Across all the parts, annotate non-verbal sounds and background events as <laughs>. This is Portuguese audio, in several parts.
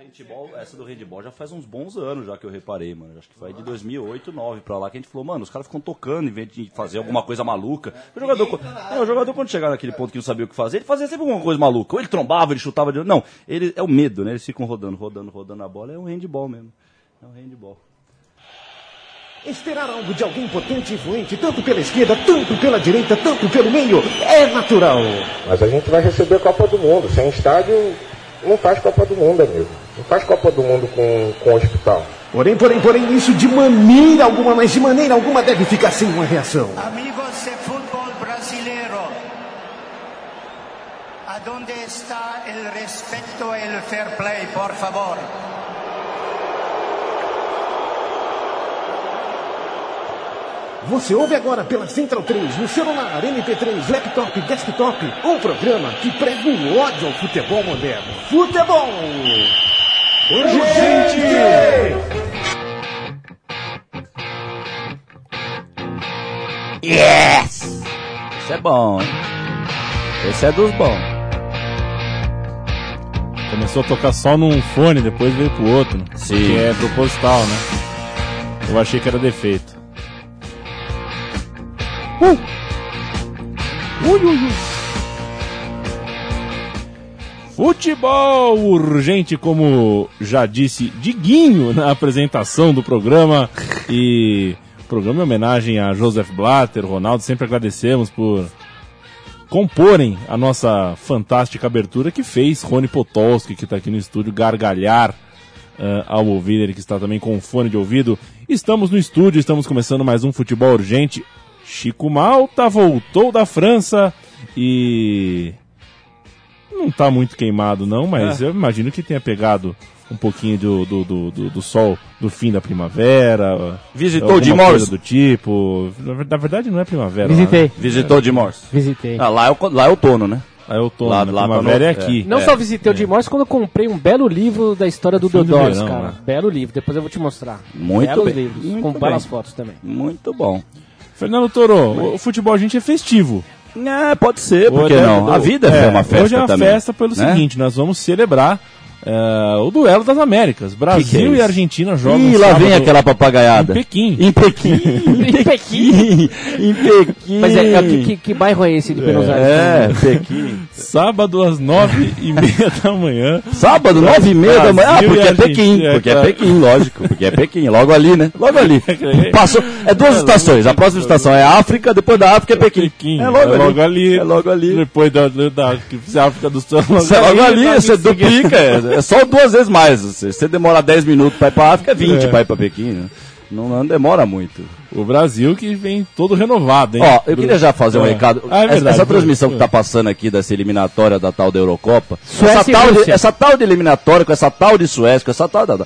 Handball, essa do handball já faz uns bons anos já que eu reparei, mano. Acho que foi de 2008, 2009 pra lá que a gente falou, mano, os caras ficam tocando em vez de fazer alguma coisa maluca. O jogador, é, o jogador quando chegar naquele ponto que não sabia o que fazer, ele fazia sempre alguma coisa maluca. Ou ele trombava, ele chutava de... Não, ele é o medo, né? Eles ficam rodando, rodando, rodando a bola. É um handball mesmo. É um handball. Esperar algo de alguém potente e influente, tanto pela esquerda, tanto pela direita, tanto pelo meio, é natural. Mas a gente vai receber a Copa do Mundo. Sem estádio, não faz Copa do Mundo, amigo. Não faz Copa do Mundo com, com hospital. Porém, porém, porém, isso de maneira alguma, mas de maneira alguma deve ficar sem uma reação. Amigos de fútbol brasileiro, aonde está o respeito e o fair play, por favor? Você ouve agora pela Central 3, no celular, MP3, laptop, desktop, um programa que prega o ódio ao futebol moderno. Futebol! Urgente! Yes! Esse é bom, hein? Esse é dos bons. Começou a tocar só num fone, depois veio pro outro. Sim. Que é proposital, né? Eu achei que era defeito. Uh! Ui, ui, ui. Futebol urgente, como já disse Diguinho na apresentação do programa. E programa em homenagem a Joseph Blatter, Ronaldo, sempre agradecemos por comporem a nossa fantástica abertura que fez Rony Potolski, que está aqui no estúdio, gargalhar uh, ao ouvir, ele que está também com fone de ouvido. Estamos no estúdio, estamos começando mais um Futebol Urgente. Chico Malta voltou da França e não tá muito queimado não, mas É. eu imagino que tenha pegado um pouquinho do, do, do, do- do sol do fim da primavera. Visitou de coisa Morse? do tipo. Na ver- na verdade não é primavera. Visitei. Lá, Visitou de Morse? Visitei. Ah, lá é, o, lá é outono, né? Aí eu tô Lá- na lá tá primavera no- é aqui. Não É. só visitei o Jim Morris, quando eu comprei um belo livro da história do do Dodóis, cara. né? Belo livro, depois eu vou te mostrar. Muito Belos bem. livros, Muito com bem. belas fotos também. Muito bom. Fernando Toro, o futebol a gente é festivo. É, pode ser, por que Hoje é- não? A vida é, uma festa Hoje é uma também. festa pelo né? seguinte, nós vamos celebrar eh, o duelo das Américas. Brasil Que que é e? Argentina jogam Ih, lá sábado vem aquela papagaiada. em Pequim. Em Pequim. <laughs> em Pequim. em Pequim. Mas é, é, que, que- bairro é esse de Buenos Aires? É, Pequim. Sábado às nove e meia <laughs> da manhã. Sábado, nove e meia da manhã. Ah, porque é Pequim. Porque é. Pequim, lógico. Porque é Pequim. Logo ali, né? Logo ali. <laughs> Passou. É duas estações. A próxima estação é África, depois da África é Pequim. Pequim. É logo, ali. ali. É logo ali. Depois da, da, da África do Sul. É logo ali, você duplica, é, é só duas vezes mais. Se você demora 10 minutos pra ir pra África, é 20 É. pra ir pra Pequim. né? Não, não demora muito. O Brasil que vem todo renovado, hein? Ó, eu queria já fazer um É. recado. Ah, é essa, verdade. essa transmissão que tá passando aqui dessa eliminatória da tal da Eurocopa, Suécia essa tal, de, essa tal de eliminatória com essa tal de Suécia, com essa tal da.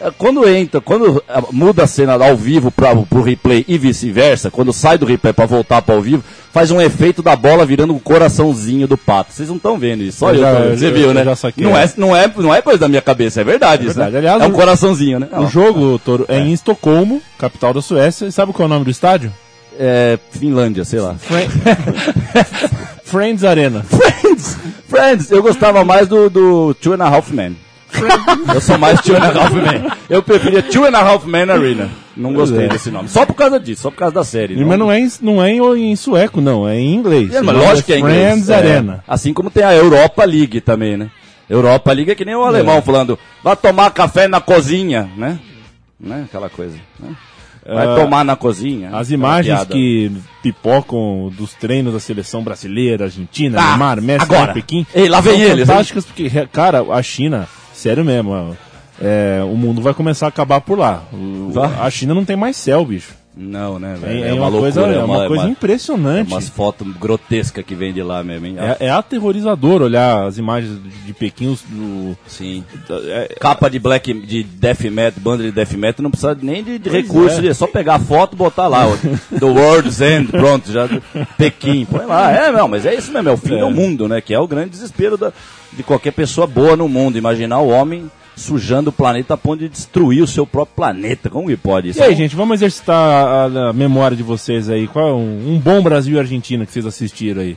É, Quando entra, quando é, muda a cena ao vivo para pro replay e vice-versa, quando sai do replay para voltar para ao vivo, faz um efeito da bola virando um coraçãozinho do pato. Vocês não estão vendo isso, só Eu eu, já- eu Você já- viu, eu né? Não é, não, é, não é coisa da minha cabeça, é verdade, É isso, né? Aliás, é um o- coraçãozinho, né? O jogo, Toro, é em Estocolmo, capital da Suécia. E sabe qual é o nome do estádio? É, Finlândia, sei lá. <laughs> Friends Arena. Friends! Friends! Eu gostava mais do, do Two and a Half Men. Eu sou mais Two and a Half Men. Eu preferia Two and a Half Men Arena. Não gostei é. desse nome. Só por causa disso, só por causa da série. Mas não é, em, não é em, em sueco, não. É em inglês. É, mas lógico que é inglês. Friends É. Arena. Assim como tem a Europa League também, né? Europa League é que nem o alemão falando, vai tomar café na cozinha, né? Né? Aquela coisa. né? Vai Ah, tomar na cozinha. As imagens que pipocam dos treinos da seleção brasileira, Argentina, Ah, Neymar, Messi, agora. Pequim. Ei, lá vem eles, hein? fantásticas porque, cara, a China, sério mesmo, é, o mundo vai começar a acabar por lá. O- a China não tem mais céu, bicho. Não, né, É, velho? é uma, coisa, é uma, coisa é impressionante. umas fotos grotescas que vem de lá mesmo, hein? É, é aterrorizador olhar as imagens de, Pequim. do- Sim. é- Capa de black, de death metal, banda de death metal, não precisa nem de, de recurso, é. é só pegar a foto e botar lá, <laughs> The World's End, pronto, já, Pequim, põe lá, é, não, mas é isso mesmo, é o fim É. do mundo, né, que é o grande desespero da, de qualquer pessoa boa no mundo, imaginar o homem sujando o planeta a ponto de destruir o seu próprio planeta, como que pode isso? E aí, gente, vamos exercitar a, a memória de vocês aí. Qual é um, um bom Brasil e Argentina que vocês assistiram aí?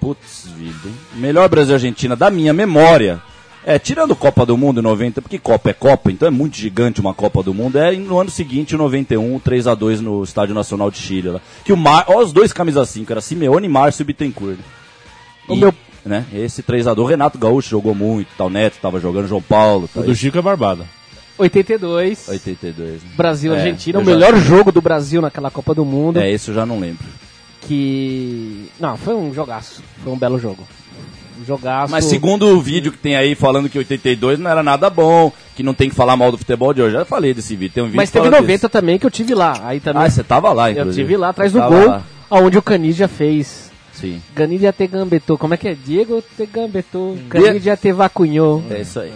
Putz, vida, hein? Melhor Brasil e Argentina da minha memória É, tirando Copa do Mundo em 90, porque Copa é Copa, então é muito gigante uma Copa do Mundo. É no ano seguinte, em 91, 3 a 2 no Estádio Nacional de Chile. Lá. Que o Mar... Ó, os dois camisa 5, era Simeone, Márcio e Bittencourt. O E, meu- né, esse 3 a 2 Renato Gaúcho jogou muito, tal Neto tava jogando, João Paulo, O tal, do Chico é barbada. 82, 82. né? Brasil-Argentina, É, o eu já- melhor jogo do Brasil naquela Copa do Mundo. É, esse eu já não lembro. Que. Não, foi um jogaço. Foi um belo jogo. Um jogaço. Mas segundo o vídeo que tem aí falando que 82 não era nada bom, que não tem que falar mal do futebol de hoje, eu já falei desse vídeo. Tem um vídeo Mas teve falando 90 também que eu tive lá. Aí também. Ah, você tava lá, eu inclusive. tive lá atrás do gol, lá. aonde o Canidia fez. Sim. Canidia te gambetou. Como é que é? Diego te gambetou. Canidia te vacunhou. É isso aí.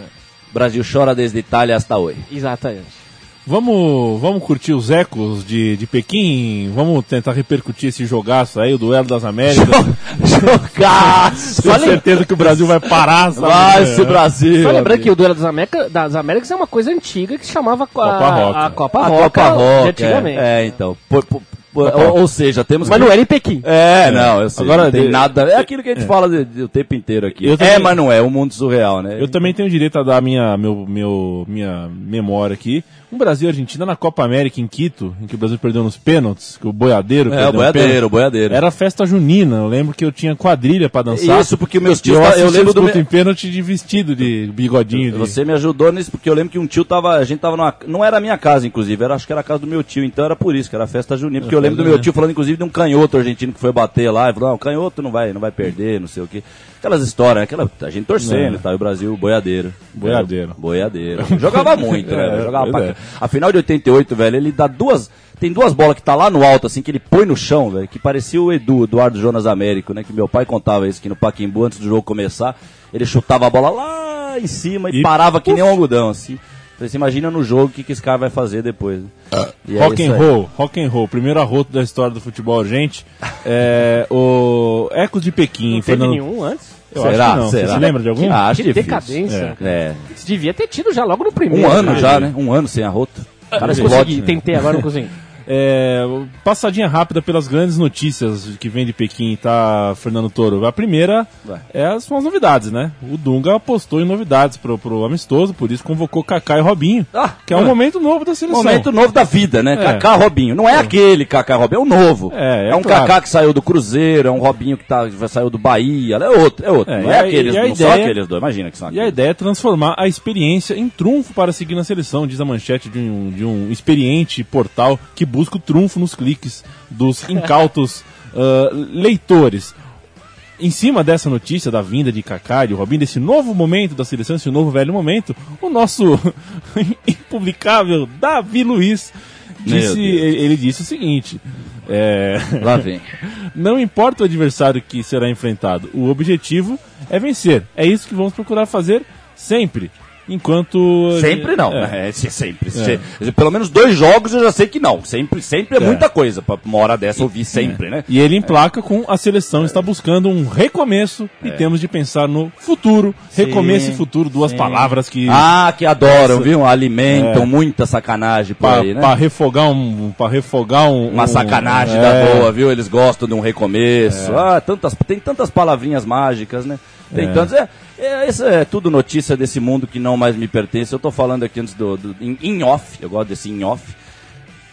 Brasil chora desde Itália hasta hoje. Exatamente. Vamos, vamos curtir os ecos de, de Pequim? Vamos tentar repercutir esse jogaço aí, o duelo das Américas? <laughs> Jogaço! Tenho certeza que o Brasil vai parar, sabe? Vai esse Brasil! Só lembrando que o duelo das Américas, das Américas é uma coisa antiga que se chamava co- Copa a, Roca. a Copa A Roca, Copa Roca. de antigamente. É, é, então. Por- por- ou, ou seja, temos Mas que- não era em Pequim. É, não, eu sei. Agora, não tem de- nada. É aquilo que a gente fala de- de- o tempo inteiro aqui. Eu É, também- mas não é. O mundo surreal, né? Eu também tenho direito a dar minha, meu, meu, minha memória aqui. Um Brasil e Argentina na Copa América em Quito, em que o Brasil perdeu nos pênaltis, que o boiadeiro É, o um boiadeiro, o boiadeiro. Era festa junina, eu lembro que eu tinha quadrilha pra dançar. Isso, porque meus tios. eu, tá- eu lembro do. me- em pênalti de vestido, de bigodinho. De... Você me ajudou nisso, porque eu lembro que um tio tava. A gente tava numa. Não era a minha casa, inclusive, era, acho que era a casa do meu tio, então era por isso, que era a festa junina. Porque eu lembro do meu tio falando, inclusive, de um canhoto argentino que foi bater lá, e falou, não, canhoto não vai, não vai perder, não sei o quê. Aquelas histórias, aquela, a gente torcendo, É. tá? E o Brasil, boiadeiro. Boiadeiro. É, boiadeiro. <laughs> Jogava muito, né? <laughs> É? Jogava pra... é. A final de 88, velho, ele dá duas. Tem duas bolas que tá lá no alto, assim, que ele põe no chão, velho, que parecia o Edu, Eduardo Jonas Américo, né? Que meu pai contava isso aqui no Paquimbu antes do jogo começar. Ele chutava a bola lá em cima e, E- parava que nem um algodão, assim. Então, Você imagina no jogo o que, que esse cara vai fazer depois. né? E é Rock isso and roll, rock and roll, primeiro arroto da história do futebol urgente. É, o Ecos de Pequim, Não teve Fernando. nenhum antes. Eu Será? acho que não. Será? Você se lembra de algum? Ah, acho Que difícil. decadência. É. Você devia ter tido já logo no primeiro. Um ano cara. já, né? Um ano sem arroto. Cara explode. consegui, tentei, agora não consegui. <laughs> É, passadinha rápida pelas grandes notícias que vem de Pequim, tá, Fernando Toro? A primeira é, as- são as novidades, né? O Dunga apostou em novidades pro, pro amistoso, por isso convocou Kaká e Robinho, Ah, que é um momento novo da seleção. Momento novo da vida, né? É. Kaká Robinho. Não é, aquele Kaká Robinho, é o novo. É, é um claro. Kaká que saiu do Cruzeiro, é um Robinho que tá, saiu do Bahia, é outro, é outro. É, não é a- aqueles, não são ideia- aqueles dois, imagina que são E a aqueles. ideia é transformar a experiência em trunfo para seguir na seleção, diz a manchete de um, de um experiente portal que busca o trunfo nos cliques dos incautos <laughs> ah, leitores. Em cima dessa notícia da vinda de Kaká e de Robinho, desse novo momento da seleção, esse novo velho momento, o nosso <laughs> impublicável Davi Luiz disse, ele disse o seguinte: é, <laughs> Lá vem. não importa o adversário que será enfrentado, o objetivo é vencer. É isso que vamos procurar fazer sempre. Enquanto. Sempre não. É. É, se- sempre. se- Pelo menos dois jogos eu já sei que não. Sempre, sempre é, muita coisa pra uma hora dessa ouvir sempre, né? E ele emplaca com a seleção está buscando um recomeço e temos de pensar no futuro. Recomeço e futuro, duas palavras que. Ah, que adoram, viu? Alimentam muita sacanagem por Pra, aí, né? pra refogar um. Pra refogar um. Uma um- sacanagem é, da boa, viu? Eles gostam de um recomeço. Ah, tantas, tem tantas palavrinhas mágicas, né? Tem É. tantas. É, é, isso é tudo notícia desse mundo que não mais me pertence. Eu tô falando aqui antes do. do em off, eu gosto desse em off.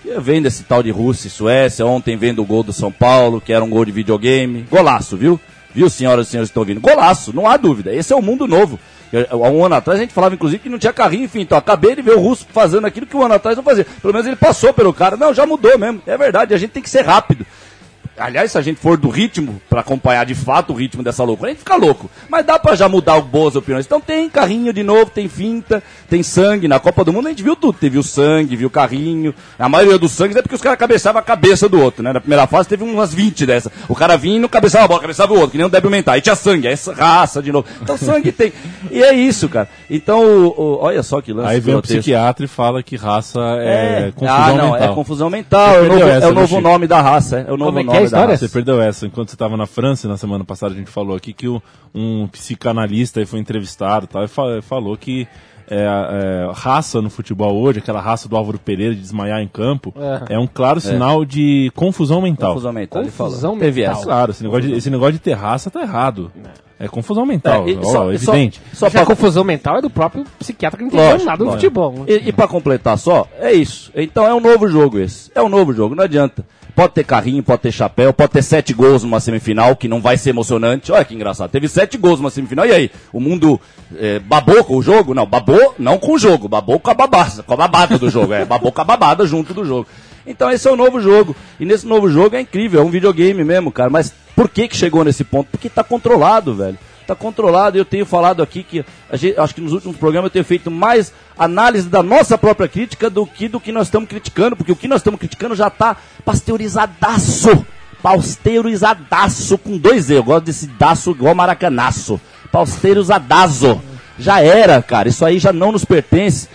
Eu vendo esse tal de Rússia e Suécia, ontem vendo o gol do São Paulo, que era um gol de videogame. Golaço, viu? Viu, senhoras e senhores que estão ouvindo? Golaço, não há dúvida. Esse é o mundo novo. Há um ano atrás a gente falava, inclusive, que não tinha carrinho, enfim. Então acabei de ver o russo fazendo aquilo que um ano atrás não fazia. Pelo menos ele passou pelo cara. Não, já mudou mesmo. É verdade, a gente tem que ser rápido. Aliás, se a gente for do ritmo, pra acompanhar de fato o ritmo dessa loucura, a gente fica louco. Mas dá pra já mudar boas opiniões. Então tem carrinho de novo, tem finta, tem sangue. Na Copa do Mundo a gente viu tudo. Teve o sangue, viu o carrinho. A maioria dos sangues é porque os caras cabeçavam a cabeça do outro, né? Na primeira fase teve umas 20 dessa. O cara vinha e não cabeçava a bola, cabeçava o outro, que nem um débil mental. Aí tinha sangue, aí essa raça de novo. Então sangue tem. E é isso, cara. Então, o- o- olha só que lance Aí vem o psiquiatra e fala que raça é, confusão ah, não, mental. é confusão mental. É o novo, é o novo nome da raça. É o novo Como é nome é. Você perdeu essa. Enquanto você estava na França, na semana passada, a gente falou aqui que o- um psicanalista foi entrevistado e tal, e fa- falou que é, é, raça no futebol hoje, aquela raça do Álvaro Pereira de desmaiar em campo, é, um claro sinal de confusão mental. Confusão mental. ele Confusão mental. Claro, esse negócio, de, esse negócio de ter raça tá errado. É confusão mental, É, e ó, só- e só- evidente. Só Já a pra, confusão mental é do próprio psiquiatra que não entendeu nada do lógico. futebol. né? E, e pra completar só, é isso. Então é um novo jogo esse. É um novo jogo, não adianta. Pode ter carrinho, pode ter chapéu, pode ter sete gols numa semifinal, que não vai ser emocionante. Olha que engraçado. Teve sete gols numa semifinal, e aí? O mundo é, babou com o jogo? Não, babou não com o jogo, babou com a babada, com a babada do jogo. É, babou com a babada junto do jogo. Então esse é o novo jogo. E nesse novo jogo é incrível, é um videogame mesmo, cara. Mas por que que chegou nesse ponto? Porque tá controlado, velho. Tá controlado. Eu tenho falado aqui que gente, acho que nos últimos programas eu tenho feito mais análise da nossa própria crítica do que do que nós estamos criticando, porque o que nós estamos criticando já tá pasteurizadaço. Pasteurizadaço com dois E. Eu gosto desse daço igual maracanaço. Pasteurizadaço. Já era, cara. Isso aí já não nos pertence.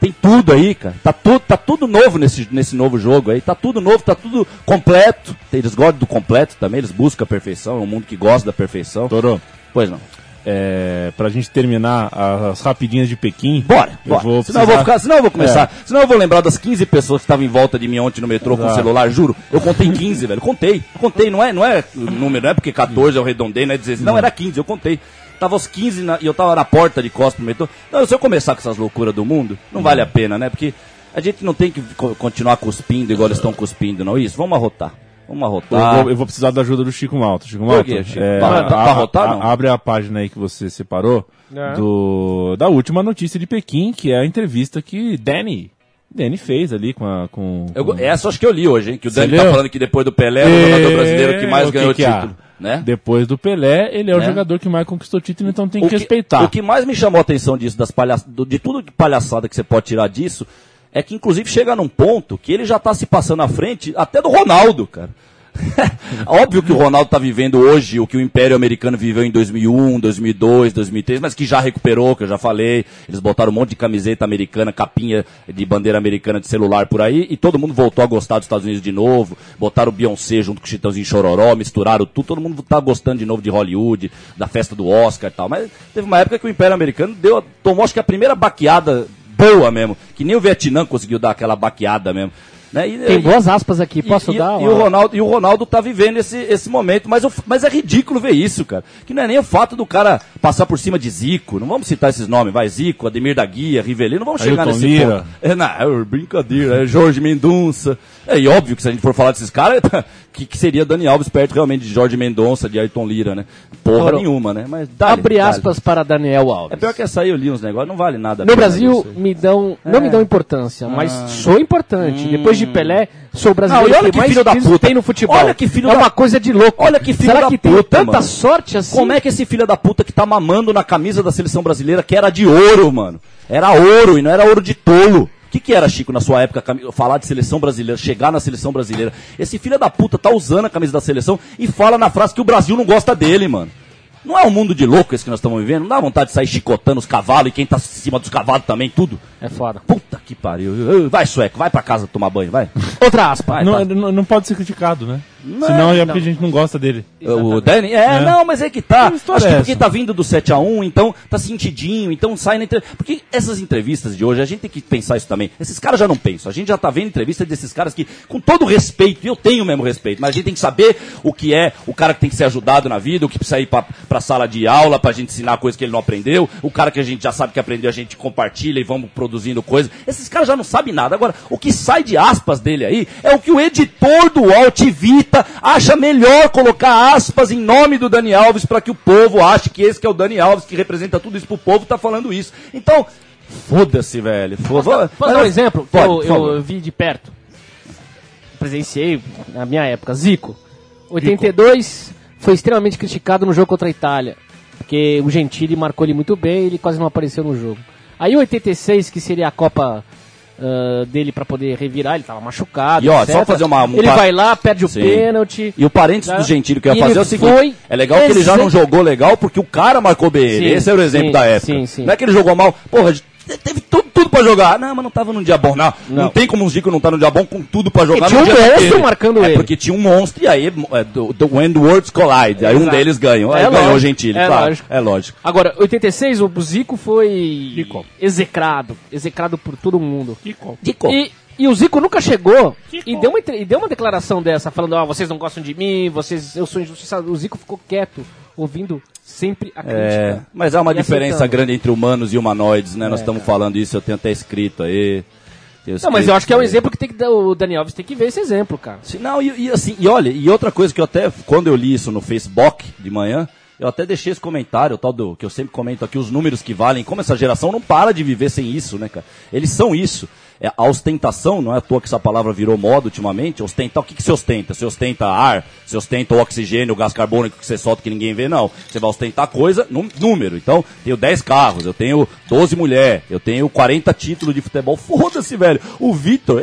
Tem tudo aí, cara. Tá tudo, tá tudo novo nesse, nesse novo jogo aí. Tá tudo novo, tá tudo completo. Eles gostam do completo também, eles buscam a perfeição. É um mundo que gosta da perfeição. Torô, Pois não. é, pra gente terminar as rapidinhas de Pequim. Bora, eu bora. vou senão, eu vou precisar- ficar, senão eu vou começar. Senão eu vou lembrar das 15 pessoas que estavam em volta de mim ontem no metrô com o Exato. celular, juro. Eu contei 15, velho. Contei. Contei, não é, não é número, não é porque 14 eu arredondei, não é 16. Não, era 15, eu contei. Tava os 15 na- e eu tava na porta de costas pro metrô. Não, se eu começar com essas loucuras do mundo, não vale a pena, né? Porque a gente não tem que co- continuar cuspindo igual eles estão cuspindo, não. Isso, vamos arrotar. Vamos Eu, arrotar. vou, eu vou precisar da ajuda do Chico Malta. Chico Malta, quê, Chico? é, Pra- pra a- arrotar, a- não? abre a página aí que você separou É. do, da última notícia de Pequim, que é a entrevista que Danny, Danny fez ali com a... Com, Eu go- com- essa acho que eu li hoje, hein? Que o Dani tá leu? falando que depois do Pelé é o jogador brasileiro que mais o ganhou que que há? título. Né? Depois do Pelé, ele é o Né? jogador que mais conquistou título, então tem que, respeitar. O que mais me chamou a atenção disso, das palha do- de tudo de palhaçada que você pode tirar disso, é que inclusive chega num ponto que ele já tá se passando à frente até do Ronaldo, cara. <laughs> Óbvio que o Ronaldo tá vivendo hoje o que o Império Americano viveu em 2001, 2002, 2003, mas que já recuperou, que eu já falei. Eles botaram um monte de camiseta americana, capinha de bandeira americana de celular por aí, e todo mundo voltou a gostar dos Estados Unidos de novo. Botaram o Beyoncé junto com o Chitãozinho Chororó, misturaram tudo, todo mundo tá gostando de novo de Hollywood, da festa do Oscar e tal. Mas teve uma época que o Império Americano deu, tomou acho que a primeira baqueada boa mesmo, que nem o Vietnã conseguiu dar aquela baqueada mesmo. Né? E- Tem e- boas aspas aqui, posso e, dar? E o Ronaldo, e o Ronaldo tá vivendo esse, esse momento, mas, o- mas é ridículo ver isso, cara. Que não é nem o fato do cara passar por cima de Zico, não vamos citar esses nomes, vai, Zico, Ademir da Guia, Rivelino, não vamos chegar Ailton nesse Lira. ponto. É, não, é brincadeira, é Jorge Mendonça. É e óbvio que se a gente for falar desses caras, <laughs> que, que seria Dani Alves perto realmente de Jorge Mendonça, de Ayrton Lira, né? Porra Ora, nenhuma, né? Mas dá Abre aspas para Daniel Alves. É pior que essa aí eu li uns negócios, não vale nada. No Brasil, me dão, não me dão importância, mas Ah. sou importante. Depois de Pelé, sou Não, brasileiro e olha que, que filho da puta. tem no futebol. Olha que filho é da- uma coisa de louco. Olha que filho Será da que tem puta, tanta mano. sorte assim? Como é que esse filho da puta que tá mamando na camisa da seleção brasileira, que era de ouro, mano? Era ouro e não era ouro de tolo. O que, que era, Chico, na sua época, falar de seleção brasileira, chegar na seleção brasileira? Esse filho da puta tá usando a camisa da seleção e fala na frase que o Brasil não gosta dele, mano. Não é um mundo de louco esse que nós estamos vivendo? Não dá vontade de sair chicotando os cavalos e quem tá em cima dos cavalos também, tudo? É foda. Puta que pariu. Vai, sueco, vai pra casa tomar banho, vai. Outra aspa. Vai, não, tá. não, não pode ser criticado, né? Não, Senão é não. porque a gente não gosta dele. O Danny? É, É. não, mas é que tá. Que Acho que é porque essa? tá vindo do 7x1, então tá sentidinho, então sai na entrevista. Porque essas entrevistas de hoje, a gente tem que pensar isso também. Esses caras já não pensam. A gente já tá vendo entrevistas desses caras que, com todo respeito, e eu tenho mesmo respeito, mas a gente tem que saber o que é o cara que tem que ser ajudado na vida, o que precisa ir pra, pra sala de aula pra gente ensinar coisa que ele não aprendeu, o cara que a gente já sabe que aprendeu, a gente compartilha e vamos produzindo coisas. Esses caras já não sabem nada. Agora, o que sai de aspas dele aí é o que o editor do Altivita acha melhor colocar aspas em nome do Dani Alves para que o povo ache que esse que é o Dani Alves que representa tudo isso pro povo tá falando isso. Então, foda-se, velho. Foda Posso dar um exemplo? que Pode, eu, eu vi de perto. Presenciei na minha época. Zico. 82 foi extremamente criticado no jogo contra a Itália. Porque o Gentili marcou ele muito bem ele quase não apareceu no jogo. Aí 86, que seria a Copa ah, dele pra poder revirar, ele tava machucado. E, ó, etc. só fazer uma- um Ele par- vai lá, perde o Sim. pênalti. E o parênteses Tá? do Gentili que eu ia fazer é o seguinte: foi é legal que ele já não jogou legal porque o cara marcou bem ele. Esse era o exemplo sim, da época. sim, sim. Não é que ele jogou mal, porra, teve tudo, tudo pra jogar. Não, mas não tava num dia bom. Não, não. Não. tem como um Zico não tá num dia bom com tudo pra jogar Porque tinha no um monstro marcando é ele. porque tinha um monstro e aí, é, do, do When the Worlds Collide. Aí um deles ganhou. Aí É ganhou o Gentili, é claro. lógico. É lógico. Agora, 86, o Zico foi execrado. Execrado por todo mundo. Zico. E, e o Zico nunca chegou e deu, uma, e deu uma declaração dessa, falando, ó, vocês não gostam de mim, vocês, eu sou injustiçado. O Zico ficou quieto ouvindo sempre a É, crítica. mas há uma diferença aceitando. grande entre humanos e humanoides, né? Nós É, estamos falando isso, eu tenho até escrito aí. Tenho Não, mas escrito eu acho que é um exemplo que tem que dar, o Daniel Alves tem que ver esse exemplo, cara. Sim, Não, e, e assim, e olha, e outra coisa que eu até, quando eu li isso no Facebook de manhã, eu até deixei esse comentário, o tal do, que eu sempre comento aqui, os números que valem, como essa geração não para de viver sem isso, né, cara? Eles são isso. É, a ostentação, não é à toa que essa palavra virou moda ultimamente, ostentar, o que, que se ostenta? Você ostenta ar, você ostenta o oxigênio, o gás carbônico que você solta que ninguém vê, não. Você vai ostentar coisa, num, número. Então, tenho 10 carros, eu tenho 12 mulheres, eu tenho 40 títulos de futebol. Foda-se, velho. O Vitor,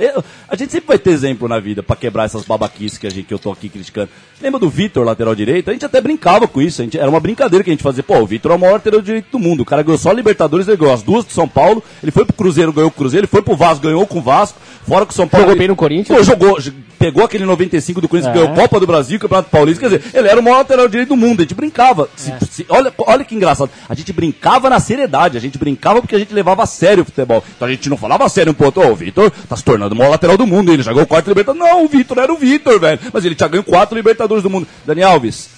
a gente sempre vai ter exemplo na vida pra quebrar essas babaquices que, a gente, que eu tô aqui criticando. Lembra do Vitor, lateral direito? A gente até brincava com isso, a gente, era uma brincadeira que a gente fazia. Pô, o Vitor é o maior lateral direito do mundo. O cara ganhou só a Libertadores, ele ganhou as duas do São Paulo, ele foi pro Cruzeiro, ganhou o Cruzeiro, ele foi pro Vasco, ganhou com o Vasco, fora com o São Paulo. Jogou bem no Corinthians. Pô, jogou, pegou aquele 95 do Corinthians, É. ganhou Copa do Brasil, Campeonato Paulista, quer dizer, ele era o maior lateral direito do mundo, a gente brincava. Se- É. se- olha, olha que engraçado, a gente brincava na seriedade, a gente brincava porque a gente levava a sério o futebol. Então a gente não falava a sério um ponto, ô, o Vitor tá se tornando o maior lateral do mundo, ele já ganhou quatro Libertadores. Não, o Vitor era o Vitor, velho, mas ele já ganhou quatro Libertadores do mundo. Dani Alves,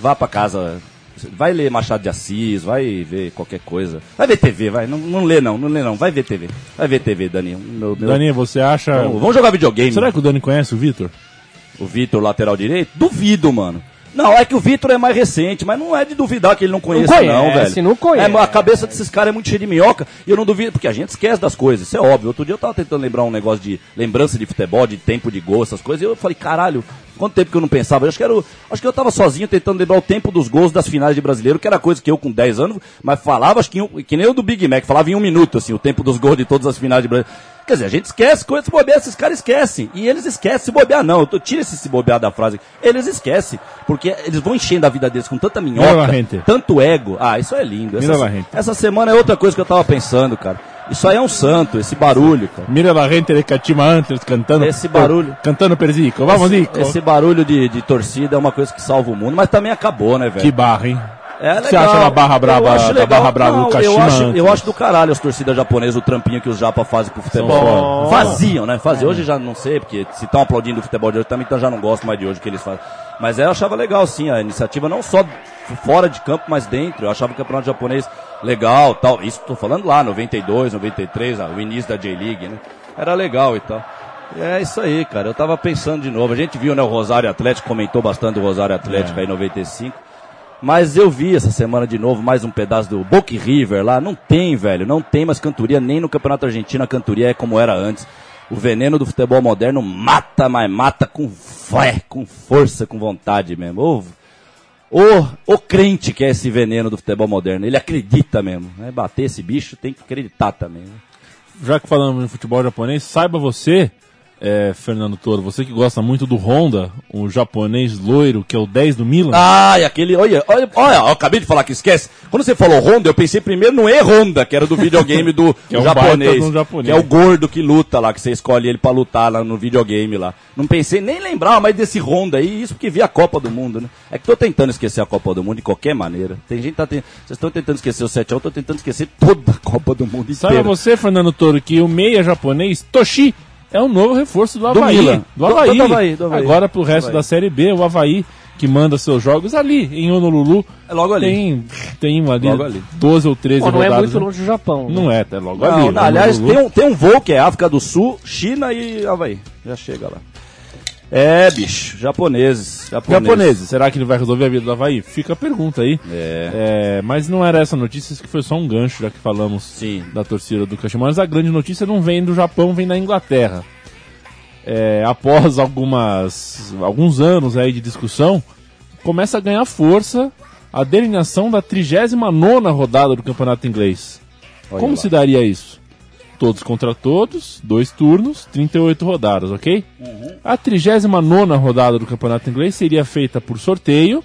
vá pra casa, vai ler Machado de Assis, vai ver qualquer coisa. Vai ver TV, vai, não, não lê não, não lê não, vai ver TV. Vai ver TV, Dani. Meu, meu- Dani, você acha. Vamos, vamos jogar videogame. Será que o Dani conhece o Vitor? O Vitor, lateral direito? Duvido, mano. Não, é que o Vitor é mais recente, mas não é de duvidar que ele não conheça, não, conhece, velho. não conhece. É, a cabeça desses caras é muito cheia de minhoca e eu não duvido, porque a gente esquece das coisas, isso é óbvio. Outro dia eu tava tentando lembrar um negócio de lembrança de futebol, de tempo de gol, essas coisas, e eu falei, caralho, quanto tempo que eu não pensava? Eu acho que, era, acho que eu tava sozinho tentando lembrar o tempo dos gols das finais de brasileiro, que era coisa que eu com 10 anos, mas falava, acho que, que nem o do Big Mac, falava em um minuto, assim, o tempo dos gols de todas as finais de brasileiro. Quer dizer, a gente esquece coisas se bobear, esses caras esquecem. E eles esquecem se bobear, não. Eu tira esse se bobear da frase. Eles esquecem. Porque eles vão enchendo a vida deles com tanta minhoca, tanto ego. Ah, isso é lindo. Mira Essa, essa semana é outra coisa que eu tava pensando, cara. Isso aí é um santo, esse barulho, cara. Mira la gente de Catima antes cantando. Esse barulho. Cantando Perzico. Vamos, Nico. Esse barulho de, de torcida é uma coisa que salva o mundo, mas também acabou, né, velho? Que barra, hein? É Você legal. acha uma barra braba, Eu acho da legal. barra brava do eu Kashima acho, antes? eu acho do caralho as torcidas japonesas, o trampinho que os japa fazem pro futebol. Faziam, né? Faziam. Hoje já não sei, porque se estão aplaudindo o futebol de hoje também, então já não gosto mais de hoje o que eles fazem. Mas eu achava legal, sim, a iniciativa não só fora de campo, mas dentro. Eu achava o campeonato japonês legal tal. Isso tô falando lá, 92, 93, ah, o início da J-League, né? Era legal e tal. E É isso aí, cara. Eu tava pensando de novo. A gente viu, né, o Rosário Atlético, comentou bastante o Rosário Atlético aí em 95. Mas eu vi essa semana de novo mais um pedaço do Boca River lá. Não tem, velho. Não tem mais cantoria. Nem no Campeonato Argentino a cantoria é como era antes. O veneno do futebol moderno mata, mas mata com fé, com força, com vontade mesmo. Ô, ô, ô crente que é esse veneno do futebol moderno. Ele acredita mesmo. Né? Bater esse bicho tem que acreditar também. Né? Já que falamos em futebol japonês, saiba você, é, Fernando Toro, você que gosta muito do Honda, o japonês loiro, que é o 10 do Milan. Ah, e aquele. Olha, olha, olha, eu acabei de falar que esquece. Quando você falou Honda, eu pensei primeiro no E-Honda, que era do videogame do, <laughs> é um japonês, japonês. Que é o gordo que luta lá, que você escolhe ele pra lutar lá no videogame lá. Não pensei nem lembrar mais desse Honda aí, isso porque vi a Copa do Mundo, né? É que tô tentando esquecer a Copa do Mundo de qualquer maneira. Tem gente que tá ten... Vocês estão tentando esquecer o 7 x 1 eu tô tentando esquecer toda a Copa do Mundo Saiba inteira. você, Fernando Toro, que o meia japonês, Toshi, é o novo reforço do Do Havaí. Milan. Do, Do- do Havaí. Havaí, do Havaí. Agora pro resto Havaí. da Série B, o Havaí que manda seus jogos ali, em Honolulu. É logo ali. Tem, tem ali, Logo ali. 12 ou 13 Pô, não é rodadas. muito longe do Japão. né? Não é, é logo Não, ali. não, né? aliás, tem um, tem um voo que é África do Sul, China e Havaí. Já chega lá. É, bicho, japoneses. Japoneses. Japoneses, será que ele vai resolver a vida do Havaí? Fica a pergunta aí. É. É, mas não era essa notícia, isso que foi só um gancho, já que falamos Sim. da torcida do Kashima. Mas a grande notícia não vem do Japão, vem da Inglaterra. É, após algumas, alguns anos aí de discussão, começa a ganhar força a delineação da 39 rodada do campeonato inglês. Olha Como lá. se daria isso? Todos contra todos, dois turnos, 38 rodadas, ok? Uhum. A 39 rodada do campeonato inglês seria feita por sorteio.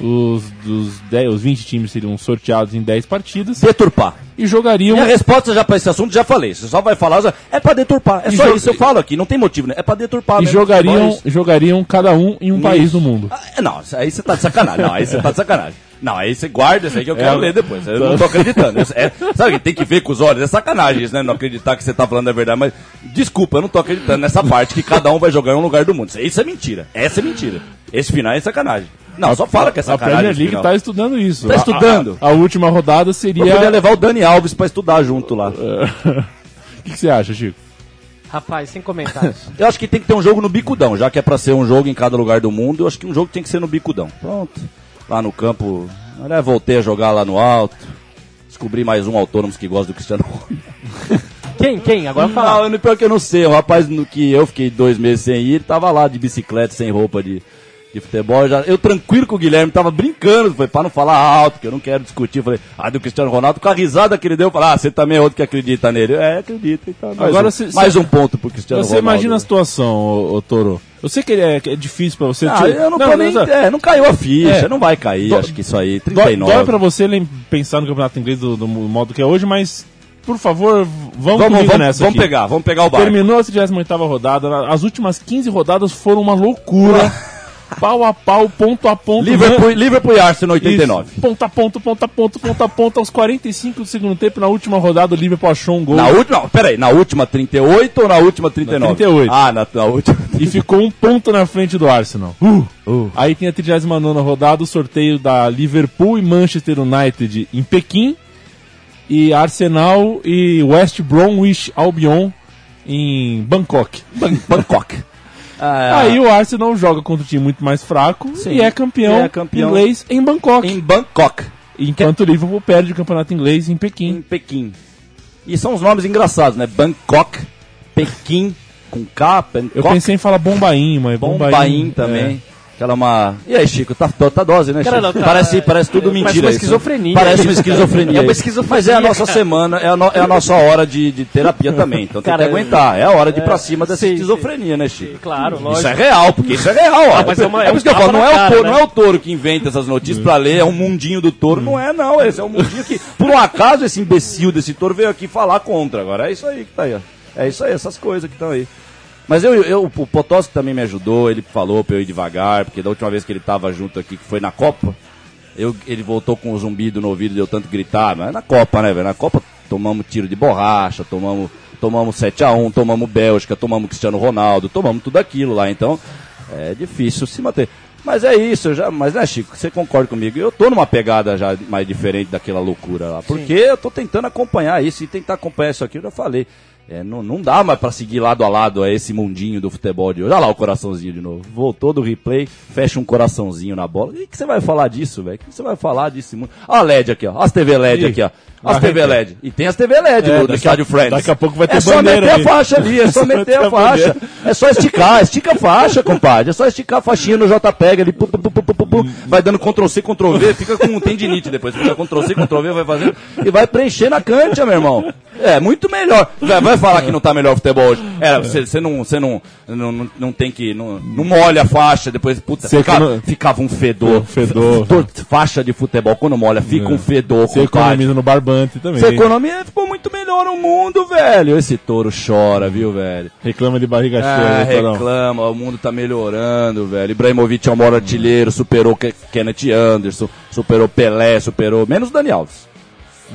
Os, dos 10, os 20 times seriam sorteados em 10 partidas Deturpar. e jogariam. Minha resposta já pra esse assunto já falei. Você só vai falar, já- é pra deturpar. É E só isso, eu falo aqui, não tem motivo, né? É pra deturpar E mesmo. jogariam, jogariam cada um em um país do mundo. Ah, Não, isso aí você tá de sacanagem. Não, aí você tá de sacanagem. Não, aí você guarda isso aí que eu quero É, ler depois. Eu não tô acreditando. Isso é- sabe que tem que ver com os olhos? É sacanagem isso, né? Não acreditar que você tá falando a verdade. Mas, desculpa, eu não tô acreditando nessa parte que cada um vai jogar em um lugar do mundo. Isso é mentira. Essa é mentira. Esse final é sacanagem. Não, só fala que é A. Premier League final. tá estudando isso. Tá A- estudando? A, a última rodada Eu seria. podia levar o Dani Alves pra estudar junto lá. <laughs> O que, que você acha, Chico? Rapaz, sem comentários. <laughs> Eu acho que tem que ter um jogo no bicudão, já que é pra ser um jogo em cada lugar do mundo, eu acho que um jogo tem que ser no bicudão. Pronto. Lá no campo, né, voltei a jogar lá no alto. Descobri mais um autônomo que gosta do Cristiano Ronaldo. <laughs> Quem? Quem? Agora fala. eu não- pior que eu não sei. O rapaz no que eu fiquei dois meses sem ir, ele tava lá de bicicleta, sem roupa de, de futebol. Eu, já, eu tranquilo com o Guilherme, tava brincando, foi pra não falar alto, que eu não quero discutir. Falei, ah, do Cristiano Ronaldo, com a risada que ele deu, eu falei, ah, você também é outro que acredita nele. Eu, É, acredito. Então, mais Agora um, cê- mais cê- um ponto pro Cristiano Você Ronaldo. imagina a situação, ô, ô, Toro. Eu sei que ele é, que é difícil pra você. Ah, Tipo, eu não, tô nem, é, não caiu a ficha, É. não vai cair, Dó- acho que isso aí, Dói, 39. dói pra você pensar no campeonato inglês do, do modo que é hoje, mas, por favor, vamos, Vamos, vamos, nessa vamos aqui. pegar, vamos pegar o barco. Terminou a 38 rodada, as últimas 15 rodadas foram uma loucura. <laughs> pau a pau, ponto a ponto. Liverpool, Liverpool e Arsenal 89. Isso, ponta a ponto, ponta a ponto, ponta a ponto. Aos 45 do segundo tempo, na última rodada, o Liverpool achou um gol. Na última, peraí, na última 38 ou na última 39? Na 38. Ah, na, na última. E ficou um ponto na frente do Arsenal. Aí tem a 39 rodada, o sorteio da Liverpool e Manchester United em Pequim. E Arsenal e West Bromwich Albion em Bangkok. Ban- Bangkok. Ah, Aí o Arsenal joga contra um time muito mais fraco Sim. e é campeão, é campeão. inglês em Bangkok. em Bangkok, Enquanto o Liverpool perde o campeonato inglês em Pequim. em Pequim. E são os nomes engraçados, né? Bangkok, Pequim, com K, Bangkok, Eu pensei em falar Bombaim, mas Bombaim, Bombaim, também. Aquela uma. E aí, Chico, tá, tá dose, né, Chico? Cara, não, cara, parece, parece tudo parece mentira. uma isso. esquizofrenia. Parece uma esquizofrenia. É uma isso. esquizofrenia, Mas é a nossa semana, é a, no- é a nossa hora de, de terapia também. Então tem Cara, que aguentar. É a hora de ir pra cima dessa sim, esquizofrenia, né, Chico? Claro, Isso lógico. é real, porque isso é real, ó. Ah, mas é uma- é por um isso que eu falo, não é, o cara, touro, né? não é o touro que inventa essas notícias pra ler, é um mundinho do touro, não é não, esse é um mundinho que, por um acaso, esse imbecil desse touro veio aqui falar contra. Agora é isso aí que tá aí, ó. É isso aí, essas coisas que estão aí. Mas eu, eu, o Potosí também me ajudou, ele falou pra eu ir devagar, porque da última vez que ele tava junto aqui, que foi na Copa, eu, ele voltou com o zumbido no ouvido, deu tanto gritar, mas é na Copa, né, velho? Na Copa tomamos tiro de borracha, tomamos, tomamos 7x1, tomamos Bélgica, tomamos Cristiano Ronaldo, tomamos tudo aquilo lá, então é difícil se manter. Mas é isso, já, mas né, Chico, você concorda comigo? Eu tô numa pegada já mais diferente daquela loucura lá, porque eu tô tentando acompanhar isso e tentar acompanhar isso aqui, eu já falei. É, não, não dá mais pra seguir lado a lado a esse mundinho do futebol de hoje. Olha lá o coraçãozinho de novo. Voltou do replay, fecha um coraçãozinho na bola. E que você vai falar disso, velho? O que você vai falar desse mundo? Olha a LED aqui, ó. As TV LED Ih, aqui, ó. As TV. LED. E tem as TV LED É, do, do estádio Friends. daqui a pouco vai ter É só meter a faixa ali, é só <laughs> meter ter a faixa. É só esticar, estica a faixa, compadre. É só esticar a faixinha no JPEG ali, pu, pu, pu, vai dando Ctrl C, Ctrl V, fica com tendinite depois. Fica Ctrl C, Ctrl V, vai fazendo e vai preencher na cancha, meu irmão. É, muito melhor. Vai, falar que não tá melhor o futebol hoje. É, você você não, você não, não, não, não tem que. Não, não molha a faixa, depois, puta, ficava, econo- ficava um fedor. Um fedor. F- Faixa de futebol, quando molha, fica um fedor, Você economiza no barbante também. Essa economia ficou muito melhor no mundo, velho. Esse touro chora, viu, velho? Reclama de barriga Ah, cheia, Torão. reclama, o mundo tá melhorando, velho. Ibrahimovic é o maior artilheiro, superou Ke- Kenneth Anderson, superou Pelé, superou. Menos o Dani Alves.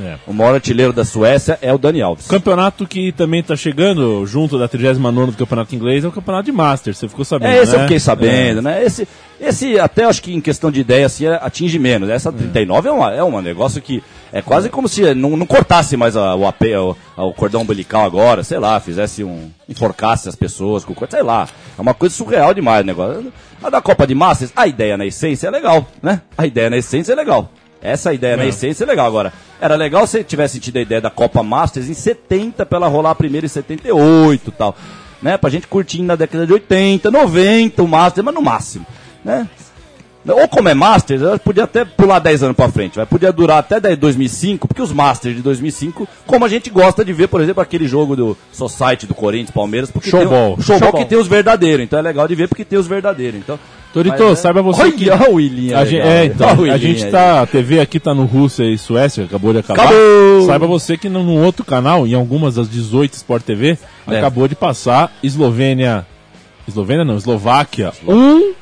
É. O maior artilheiro da Suécia é o Dani Alves. Campeonato que também tá chegando junto da 39 do Campeonato Inglês é o Campeonato de Masters, você ficou sabendo, É, esse eu né? fiquei sabendo, né? Esse, esse, até acho que em questão de ideia, assim, é- atinge menos. Essa 39 é, uma, é um negócio que é quase como se não, não cortasse mais a- o, AP, o, o cordão umbilical agora, sei lá, fizesse um. enforcasse as pessoas com sei lá. É uma coisa surreal demais o negócio. A da Copa de Masters, a ideia na essência é legal, né? A ideia na essência é legal. Essa ideia na essência é legal. Agora, era legal se tivesse tido a ideia da Copa Masters em 70 pra ela rolar primeiro em 78 e tal. Né? Pra gente curtir na década de 80, 90 o Masters, mas no máximo. Né? Ou como é Masters, eu podia até pular 10 anos pra frente, vai. Podia durar até 10 2005, porque os Masters de 2005, como a gente gosta de ver, por exemplo, aquele jogo do Society do Corinthians, Palmeiras, porque Showball. tem, o- showball, Showball. que tem os verdadeiros, então é legal de ver porque tem os verdadeiros. Então, Torito, Mas, é- saiba você Olha, que... o William A gente, é, então, a gente tá, a TV aqui tá no Rússia e Suécia, acabou de acabar. Acabou! Saiba você que num num outro canal, em algumas das 18 Sport TV, É. acabou de passar Eslovênia, Eslovênia não, Eslováquia, um,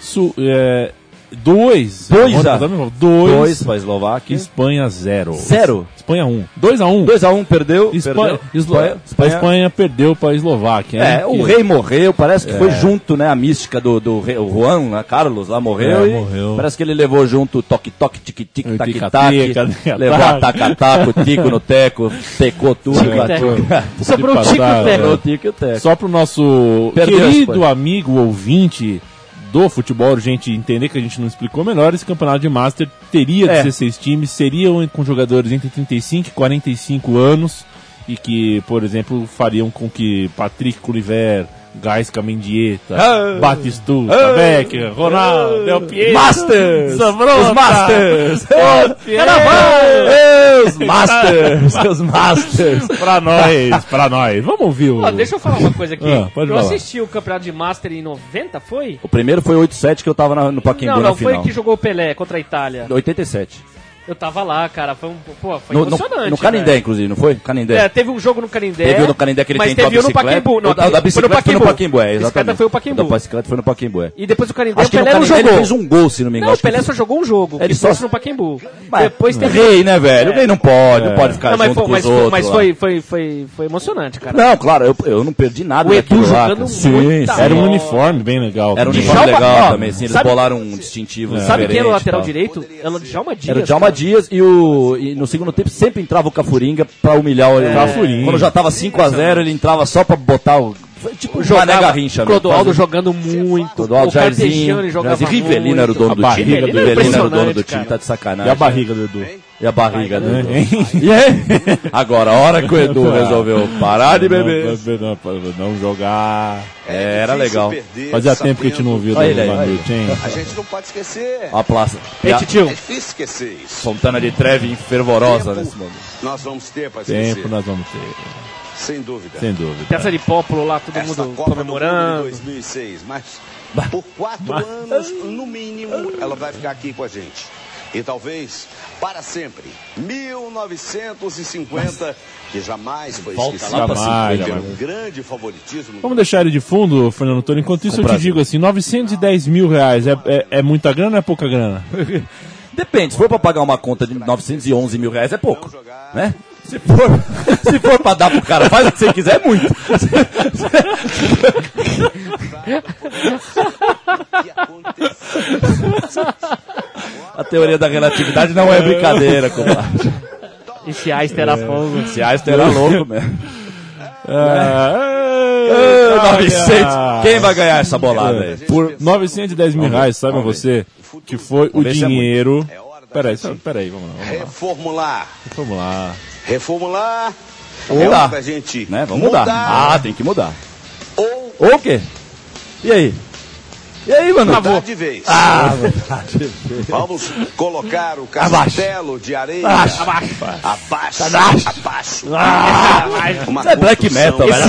Su, é, Dois. Dois Agora, a- dois. Dois pra Eslováquia. Espanha zero. Zero? Espanha um. Dois a um. 2x1, perdeu. Espanha, perdeu. Eslo- A Espanha perdeu pra Eslováquia. É, né? o Que- rei morreu, parece que foi junto, né? A mística do, do rei, o Juan, né, Carlos lá morreu. É, morreu. Parece que ele levou junto o toque-toque, tic-tic, O tac-tac. tica-tica, tica-tac. Levou a taca-taco, tico no teco, tecou tudo. <laughs> Sobrou o tico o e o teco. Só pro nosso Perdeu a querido Espanha. amigo ouvinte do futebol, gente entender que a gente não explicou melhor, esse campeonato de Master teria É. 16 times, seriam com jogadores entre 35 e 45 anos, e que, por exemplo, fariam com que Patrick Kluivert, Gaisca Mendieta, Ah. Batistuta, Ah. Becker, Ronaldo, Del <laughs> Piero, Masters! Zambrota, Os Masters! Ê, Os Masters! Os Masters! pra nós, pra nós. Vamos ouvir o... Deixa eu falar uma coisa aqui. <laughs> Ah, pode eu falar. assisti o campeonato de Master em 90, foi? O primeiro foi 8-7 que eu tava na- no Pacaembu não, na não, foi final. que jogou o Pelé contra a Itália. 87. Eu tava lá, cara. Foi um. Pô, foi No, no, emocionante. no Canindé, velho. inclusive, não foi? Canindé. É, teve um jogo no Canindé. Teve o no Canindé que ele mas tentou a teve um no bicicleta. Pacaembu. Não, o da, da bicicleta foi no Pacaembu, é, A bicicleta exatamente. foi o Pacaembu. O da bicicleta foi no Pacaembu, é. E depois o Canindé, Acho o no Pelé não jogou. ele fez um gol, se não me engano. Não, o Pelé só jogou um jogo. Ele só- fosse no Pacaembu. Mas, Depois teve... Rei, né, velho? O rei não pode, não pode ficar Não, mas junto foi, com mas, os outros mas foi, foi, foi, foi emocionante, cara. Não, claro, eu, eu não perdi nada O Edu daquilo lá. Sim. Era um uniforme bem legal. Era um uniforme legal também, assim, eles sabe- bolaram um distintivo Sabe quem era o lateral direito? Era o Djalma Dias. Dias e, o, e no segundo tempo sempre entrava o Cafuringa pra humilhar o Cafuringa. Quando já tava 5x0, ele entrava só pra botar o. Foi tipo o Jogava, Garrincha, né? Clodoaldo jogando muito. Clodoaldo, o Jairzinho, jogava Jairzinho, Rivelino muito. era o dono do time. do Rivelino era o dono do time, cara. tá de sacanagem. E a barriga do Edu. E a barriga do Edu. <laughs> E? Agora, a hora que o Edu <laughs> resolveu parar de beber. Não, não, não jogar. É, era legal. Fazia tempo que a gente não olha Lanute, hein? A gente não pode esquecer. A praça. Ei, a titio. É difícil esquecer isso. Fontana de Trevi fervorosa Tempo nesse momento. Nós vamos ter para esquecer. Tempo nós vamos ter, Sem dúvida. sem dúvida. Peça de Pópulo lá, todo Esta mundo Copa do comemorando. Mundo de 2006, mas por quatro anos, no mínimo, ela vai ficar aqui com a gente. E talvez para sempre. 1950, que jamais foi Volta esquecida. lá Jamais, jamais. um grande favoritismo. Vamos deixar ele de fundo, Fernando Toro. Enquanto isso, eu te digo assim: 910 mil reais é, é, é muita grana ou é pouca grana? <laughs> Depende, se for pra pagar uma conta de 911 mil reais é pouco, né? Se for, se for pra dar pro cara, faz o que você quiser, é muito. A teoria da relatividade não é brincadeira, compadre. Esse Einstein era fogo. Esse Einstein era louco mesmo. Ô, 900. Quem vai ganhar essa bolada aí? Por 910 mil reais, sabe você? Que foi o se é dinheiro. É Peraí, peraí, vamos lá. Vamos lá. Reformular. Lá. Reformular. Vamos é mudar. da gente Né? Vamos mudar. Ah, tem que mudar. ou Ou o quê? E aí? E aí, mano? mudar de vez. Ah, Vamos colocar o castelo de areia Abaixo. abaixo. Abaixo. Abaixo. abaixo. Uma Isso é black metal, velho.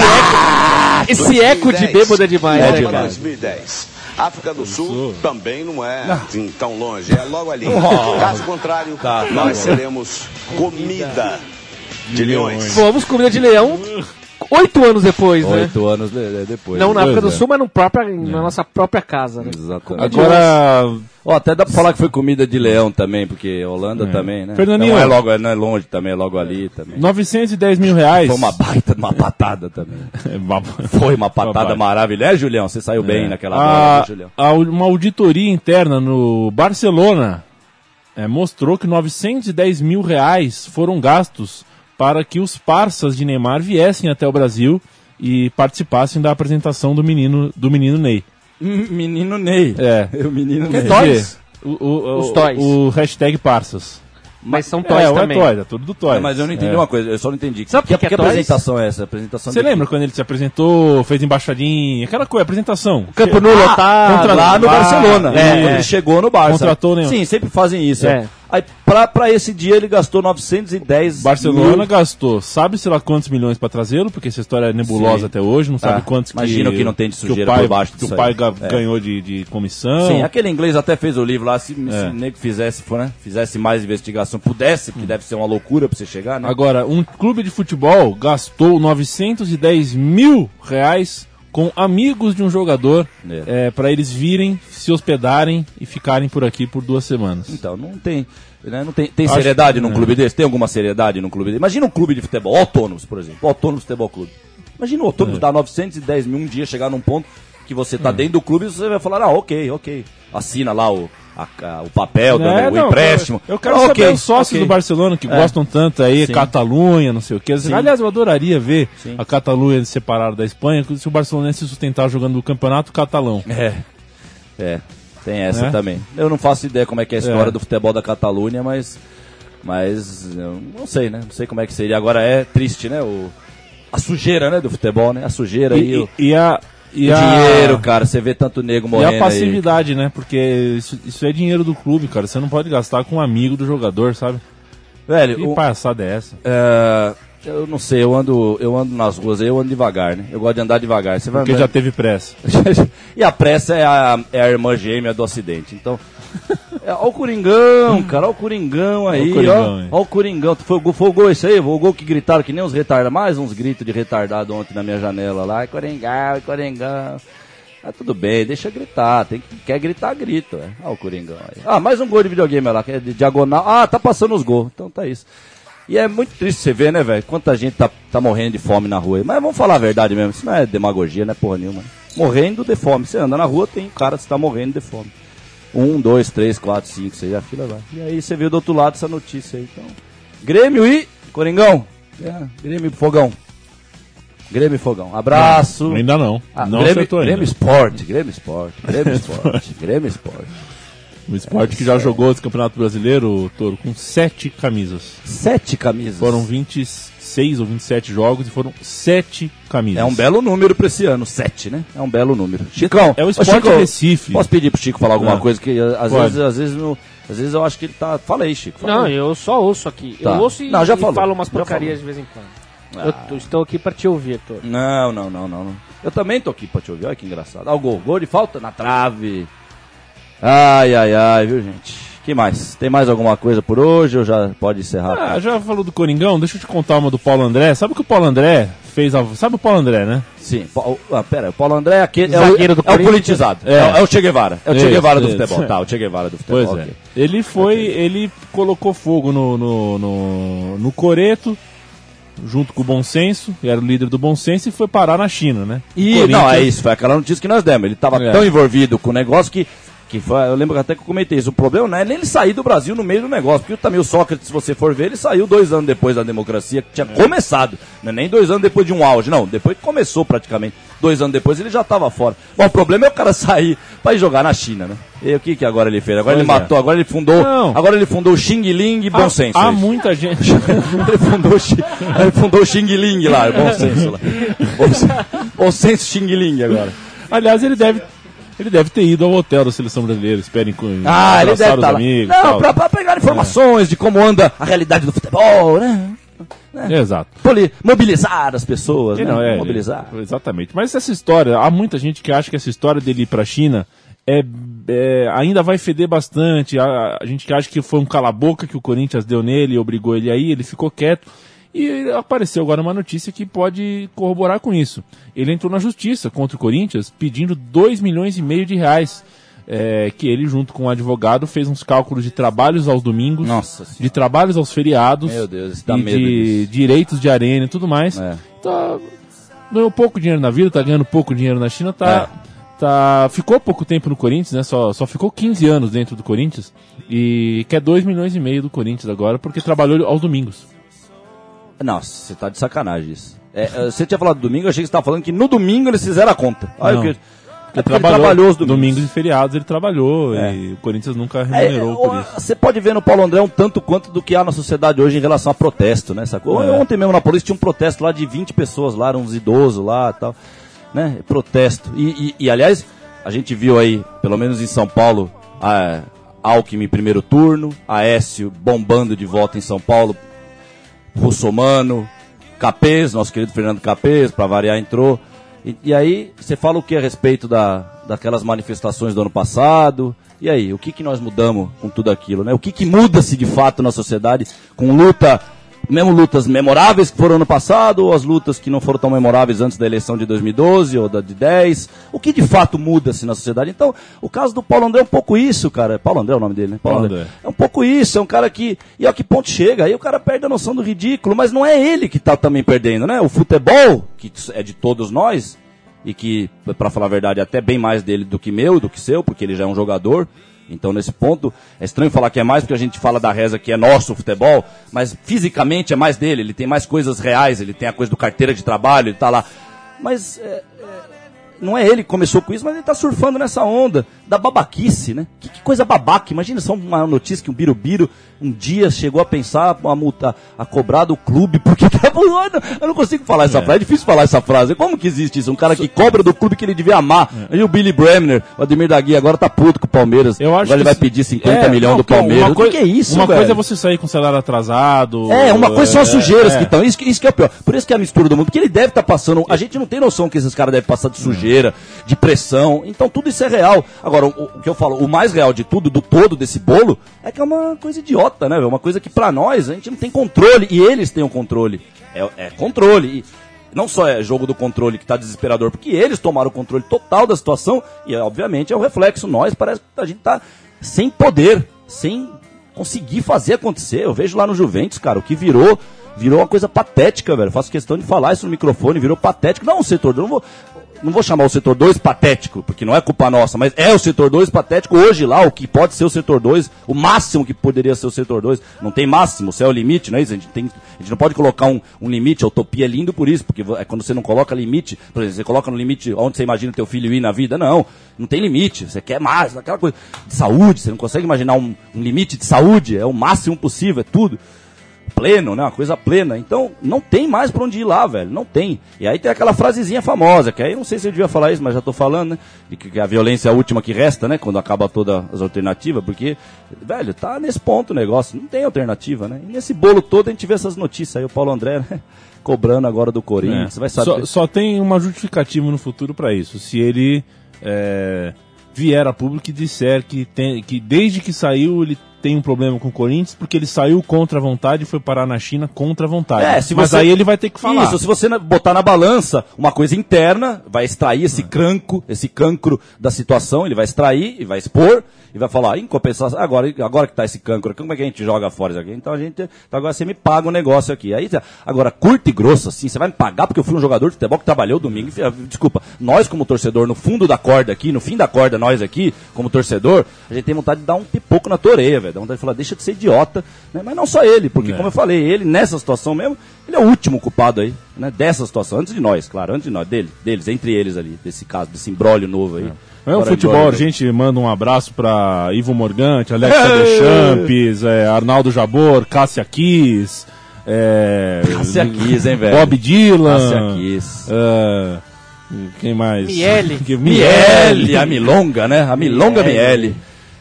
Esse eco de bêbado é demais, É né, Copa cara? 2010. África do Sul também não é assim, tão longe, é logo ali. Oh. Caso contrário, Tá, tá nós seremos comida de leões. Fomos comida de leão oito anos depois, né? Oito anos de- depois. Não na África do é. Sul, mas no próprio, na nossa própria casa, né? Exatamente. Agora, Ó, até dá pra falar que foi comida de leão também, porque Holanda também, né? Fernandinho. Não é logo, não é longe também, é logo ali também. 910 mil reais. Foi uma baita de uma patada também. <laughs> É, Foi uma patada maravilhosa. É, Julião? Você saiu bem naquela a, né, Julião? a- uma auditoria interna no Barcelona é, mostrou que 910 mil reais foram gastos para que os parças de Neymar viessem até o Brasil e participassem da apresentação do menino, do menino Ney. Hum, Menino Ney. É. <laughs> O menino Que Ney. toys? O, o, Os o- toys. O hashtag parças. Mas são toys é, também. é toys, é tudo do toys. Ah, Mas eu não entendi É. uma coisa, eu só não entendi. Sabe o que que é que toys? apresentação é essa? Apresentação Você lembra quando ele se apresentou, fez embaixadinha, aquela coisa, apresentação? Campo Nu lotado. contra- Lá no Ah, Barcelona, é, quando é. ele chegou no Barça. Contratou, né? Sim, sempre fazem isso. É. Aí, pra esse dia, ele gastou 910 Barcelona mil. gastou, sabe-se lá quantos milhões pra trazê-lo, porque essa história é nebulosa Sim. até hoje, não sabe Ah, quantos imagino que não tem de que o sujeira pai, por baixo que o pai É. ganhou de, de comissão. Sim, aquele inglês até fez o livro lá, se, se É. o nego fizesse, né, fizesse mais investigação, pudesse, que deve ser uma loucura pra você chegar, né? Agora, um clube de futebol gastou 910 mil reais com amigos de um jogador É. é, para eles virem, se hospedarem e ficarem por aqui por duas semanas. Então, não tem. né, não tem, tem Acho seriedade que- num é. clube desse? Tem alguma seriedade num clube desse? Imagina um clube de futebol, autônomos, por exemplo. O Autônomos Futebol Clube. Imagina o autônomos É. dar 910 mil um dia, chegar num ponto que você tá dentro do clube e você vai falar, ah, ok, ok. Assina lá o, a- o papel, É, dando o não, empréstimo. Eu, eu quero Ah, saber ok, os sócios ok. do Barcelona que É. gostam tanto aí, Sim. Catalunha, não sei o quê. Aliás, eu adoraria ver Sim. a Catalunha separada da Espanha se o Barcelona se sustentar jogando o campeonato catalão. É. É. Tem essa Né? também. Eu não faço ideia como é que é a história É. do futebol da Catalunha, mas. Mas. Eu não sei, né? Não sei como é que seria. Agora é triste, né? O, a sujeira, né? Do futebol, né? A sujeira E, aí. o, e- e a. E o a- dinheiro, cara. Você vê tanto nego E morrendo. a passividade, né? Porque isso, isso é dinheiro do clube, cara. Você não pode gastar com um amigo do jogador, sabe? Aí. Velho, Que o- palhaçada é essa? é, eu não sei, eu ando, eu ando nas ruas aí, eu ando devagar, né? Eu gosto de andar devagar. Você vai Porque já andando- teve pressa. <laughs> e a pressa é a, é a irmã gêmea do acidente. Então. É, ó o Coringão, cara, ó o Coringão aí, Ó o Coringão ó. Ó o Coringão. Foi, foi o gol esse aí? Foi o gol que gritaram que nem uns retardados. Mais uns gritos de retardado ontem na minha janela lá. É Coringão, é Coringão. Ah, tudo bem, deixa gritar. Tem que, quer gritar, grita. Ó o Coringão aí. Ah, mais um gol de videogame lá, que é de diagonal. Ah, tá passando os gols. Então tá isso. E é muito triste você ver, né, velho? Quanta gente tá, tá morrendo de fome na rua. aí. Mas vamos falar a verdade mesmo. Isso não é demagogia, não é porra nenhuma. Morrendo de fome. Você anda na rua, tem um cara que está morrendo de fome. Um, dois, três, quatro, cinco, seis, a fila vai. E aí você viu do outro lado essa notícia aí. Então, Grêmio e Coringão. É, Grêmio e Fogão. Grêmio e Fogão. Abraço. Ainda não. Ah, não Grêmio. Grêmio Esporte, Grêmio Esporte, Grêmio Esporte, <laughs> Grêmio Esporte. O esporte que já jogou esse campeonato brasileiro, Toro, com sete camisas. Sete camisas. Foram 26 ou 27 jogos e foram sete camisas. É um belo número pra esse ano, sete, né? É um belo número. Chicão, É o ô, Sport Chico, Recife. Posso pedir pro Chico falar alguma Ah. coisa que uh, às Pode. vezes, às vezes, no- às vezes eu acho que ele tá. Fala aí, Chico. fala Não, aí. eu só ouço aqui. Tá. Eu ouço e, Não, já e falou, falo umas porcarias de vez em quando. Eu tô- estou aqui pra te ouvir, Heitor. Não, não, não, não. Eu também tô aqui pra te ouvir. Olha que engraçado. Ah, o gol. Gol de falta na trave. Ai, ai, ai, viu, gente? que mais? Tem mais alguma coisa por hoje ou já pode encerrar? Ah, já falou do Coringão? Deixa eu te contar uma do Paulo André. Sabe o que o Paulo André fez? A... Sabe o Paulo André, né? Sim. Pa- Ah, pera, o Paulo André é aquele. É o, Zagueiro do é o Corinthians. politizado. É. É. é o Che Guevara. É o Che Isso, Guevara do isso. futebol. Tá, o Che Guevara do futebol. Pois é. ok. Ele foi, ele colocou fogo no, no, no, no Coreto, junto com o Bom Senso, e era o líder do Bom Senso, e foi parar na China, né? E, Corinthians- não, é isso, foi aquela notícia que nós demos. Ele estava É. tão envolvido com o negócio que. Que foi, eu lembro até que eu comentei isso. O problema não é nem ele sair do Brasil no meio do negócio. Porque também o Sócrates, se você for ver, ele saiu dois anos depois da democracia, que tinha É. começado. Não é nem dois anos depois de um auge, não. Depois que começou praticamente. Dois anos depois ele já estava fora. Bom, o problema é o cara <laughs> sair para ir jogar na China, né? E o que, que agora ele fez? Agora Pois ele é. matou, agora ele fundou. Não. Agora ele fundou o Xing Ling e Bom Há- Senso. Há é muita <laughs> gente. ele fundou, ele fundou o Xing Ling lá, Bom Senso lá. Bom Senso Xing Ling agora. Aliás, ele deve, ele deve ter ido ao hotel da seleção brasileira. Esperem com Ah, ele deve os lá. amigos. Não, pra, pra pegar informações de como anda a realidade do futebol, né? Exato. Poli- mobilizar as pessoas, É, né? não, é, mobilizar. é, exatamente. Mas essa história, há muita gente que acha que essa história dele ir pra China é, é, ainda vai feder bastante. A, a gente que acha que foi um cala-boca que o Corinthians deu nele e obrigou ele aí, ele ficou quieto. E apareceu agora uma notícia que pode corroborar com isso. Ele entrou na justiça contra o Corinthians pedindo 2 milhões e meio de reais. é, que ele, junto com o advogado, fez uns cálculos de trabalhos aos domingos, de trabalhos aos feriados, Meu Deus, e de disso. direitos de arena e tudo mais É. tá, ganhou pouco dinheiro na vida, tá ganhando pouco dinheiro na China, tá, É. tá ficou pouco tempo no Corinthians, né? Só, só ficou 15 anos dentro do Corinthians e quer 2 milhões e meio do Corinthians agora porque trabalhou aos domingos. Nossa, você tá de sacanagem isso. É, é, você tinha falado domingo, eu achei que você tava falando que no domingo eles fizeram a conta. Olha Não. o que. É Ele porque ele trabalhou os domingos. e feriados, ele trabalhou É. e o Corinthians nunca É, remunerou por o- isso. Você pode ver no Paulo André um tanto quanto do que há na sociedade hoje em relação a protesto, né? Sacou? É. Ontem mesmo na polícia tinha um protesto lá de 20 pessoas lá, eram uns idosos lá e tal. Né? Protesto. E, e- e, aliás, a gente viu aí, pelo menos em São Paulo, a Alckmin primeiro turno, Aécio bombando de volta em São Paulo, Russomano, Capês, nosso querido Fernando Capês, para variar, entrou. E, e aí, você fala o que a respeito da, daquelas manifestações do ano passado? E aí, o que, que nós mudamos com tudo aquilo? Né? O que, que muda-se de fato na sociedade com luta mesmo lutas memoráveis que foram ano passado, ou as lutas que não foram tão memoráveis antes da eleição de 2012 ou da de 10. O que de fato muda-se na sociedade? Então, o caso do Paulo André é um pouco isso, cara. Paulo André é o nome dele, né? Paulo André. É um pouco isso, é um cara que. E a que ponto chega? Aí o cara perde a noção do ridículo, mas não é ele que tá também perdendo, né? O futebol, que é de todos nós, e que, para falar a verdade, é até bem mais dele do que meu, do que seu, porque ele já é um jogador. Então, nesse ponto, é estranho falar que é mais, porque a gente fala da reza que é nosso o futebol, mas fisicamente é mais dele, ele tem mais coisas reais, ele tem a coisa do carteira de trabalho, ele tá lá. Mas é, não é ele que começou com isso, mas ele tá surfando nessa onda da babaquice, né? Que, que coisa babaca. Imagina só uma notícia que um Birubiru um dia chegou a pensar a multa, a cobrar do clube, <laughs> porque tá Eu não consigo falar essa frase, é difícil falar essa frase. Como que existe isso? Um cara que cobra do clube que ele devia amar. É. E o Billy Bremner, o Ademir Dagui, agora tá puto com o Palmeiras. Eu acho agora ele vai pedir 50 É, milhões não, do uma Palmeiras. coi- o que, que é isso, Uma velho? coisa é você sair com salário atrasado. É, uma coisa são as sujeiras é. que estão. Isso, que- isso que é o pior. Por isso que é a mistura do mundo. Porque ele deve estar passando. A gente não tem noção que esses caras devem passar de sujeira, de pressão. Então tudo isso é real. Agora, o, o que eu falo, o mais real de tudo, do todo desse bolo, é que é uma coisa idiota, né? velho? Uma coisa que pra nós a gente não tem controle. E eles têm o controle. É, é controle. E não só é jogo do controle que tá desesperador, porque eles tomaram o controle total da situação. E obviamente é o reflexo. Nós parece que a gente tá sem poder, sem conseguir fazer acontecer. Eu vejo lá no Juventus, cara, o que virou, virou uma coisa patética, velho. Faço questão de falar isso no microfone, virou patético. Não setor, eu não vou, não vou chamar o setor 2 patético, porque não é culpa nossa, mas é o setor 2 patético hoje lá, o que pode ser o setor 2, o máximo que poderia ser o setor 2. Não tem máximo, se é o limite, não é isso? A gente, tem, a gente não pode colocar um, um limite, a utopia é lindo por isso, porque é quando você não coloca limite, por exemplo, você coloca no limite onde você imagina teu filho ir na vida, não, não tem limite, você quer mais, aquela coisa de saúde, você não consegue imaginar um, um limite de saúde, é o máximo possível, é tudo pleno, né? Uma coisa plena. Então, não tem mais pra onde ir lá, velho. Não tem. E aí tem aquela frasezinha famosa, que aí não sei se eu devia falar isso, mas já tô falando, né? De que a violência é a última que resta, né? Quando acaba todas as alternativas, porque, velho, tá nesse ponto o negócio. Não tem alternativa, né? E nesse bolo todo a gente vê essas notícias aí. O Paulo André, né? <laughs> Cobrando agora do Corinthians. Você vai saber. Só, só tem uma justificativa no futuro pra isso. Se ele é, vier a público e disser que, tem, que desde que saiu ele tem um problema com o Corinthians, porque ele saiu contra a vontade e foi parar na China contra a vontade. É, se Mas você- aí ele vai ter que falar. Isso, se você botar na balança uma coisa interna, vai extrair esse cranco, esse cancro da situação, ele vai extrair e vai expor e vai falar, em compensação, agora, agora que tá esse cancro, como é que a gente joga fora isso aqui? Então a gente, então agora você me paga o negócio aqui. Aí, agora, curto e grosso assim, você vai me pagar porque eu fui um jogador de futebol que trabalhou domingo. Enfim, Desculpa, nós como torcedor, no fundo da corda aqui, no fim da corda, nós aqui, como torcedor, a gente tem vontade de dar um pipoco na tua orelha, velho. Falar, deixa de ser idiota, né? Mas não só ele, porque É. como eu falei, ele nessa situação mesmo, ele é o último culpado aí, né? Dessa situação, antes de nós, claro, antes de nós, dele, deles, entre eles ali, desse caso, desse imbróglio novo aí. É o Agora, futebol, a gente manda um abraço pra Ivo Morgante, Alex <laughs> Deschamps, é, Arnaldo Jabor, Cássia Kiss, é, Cássia Kiss, hein, velho? Bob Dylan, Cássia Kiss. é, quem mais? <laughs> Miele. Miele, a Milonga, né? A Milonga Miele.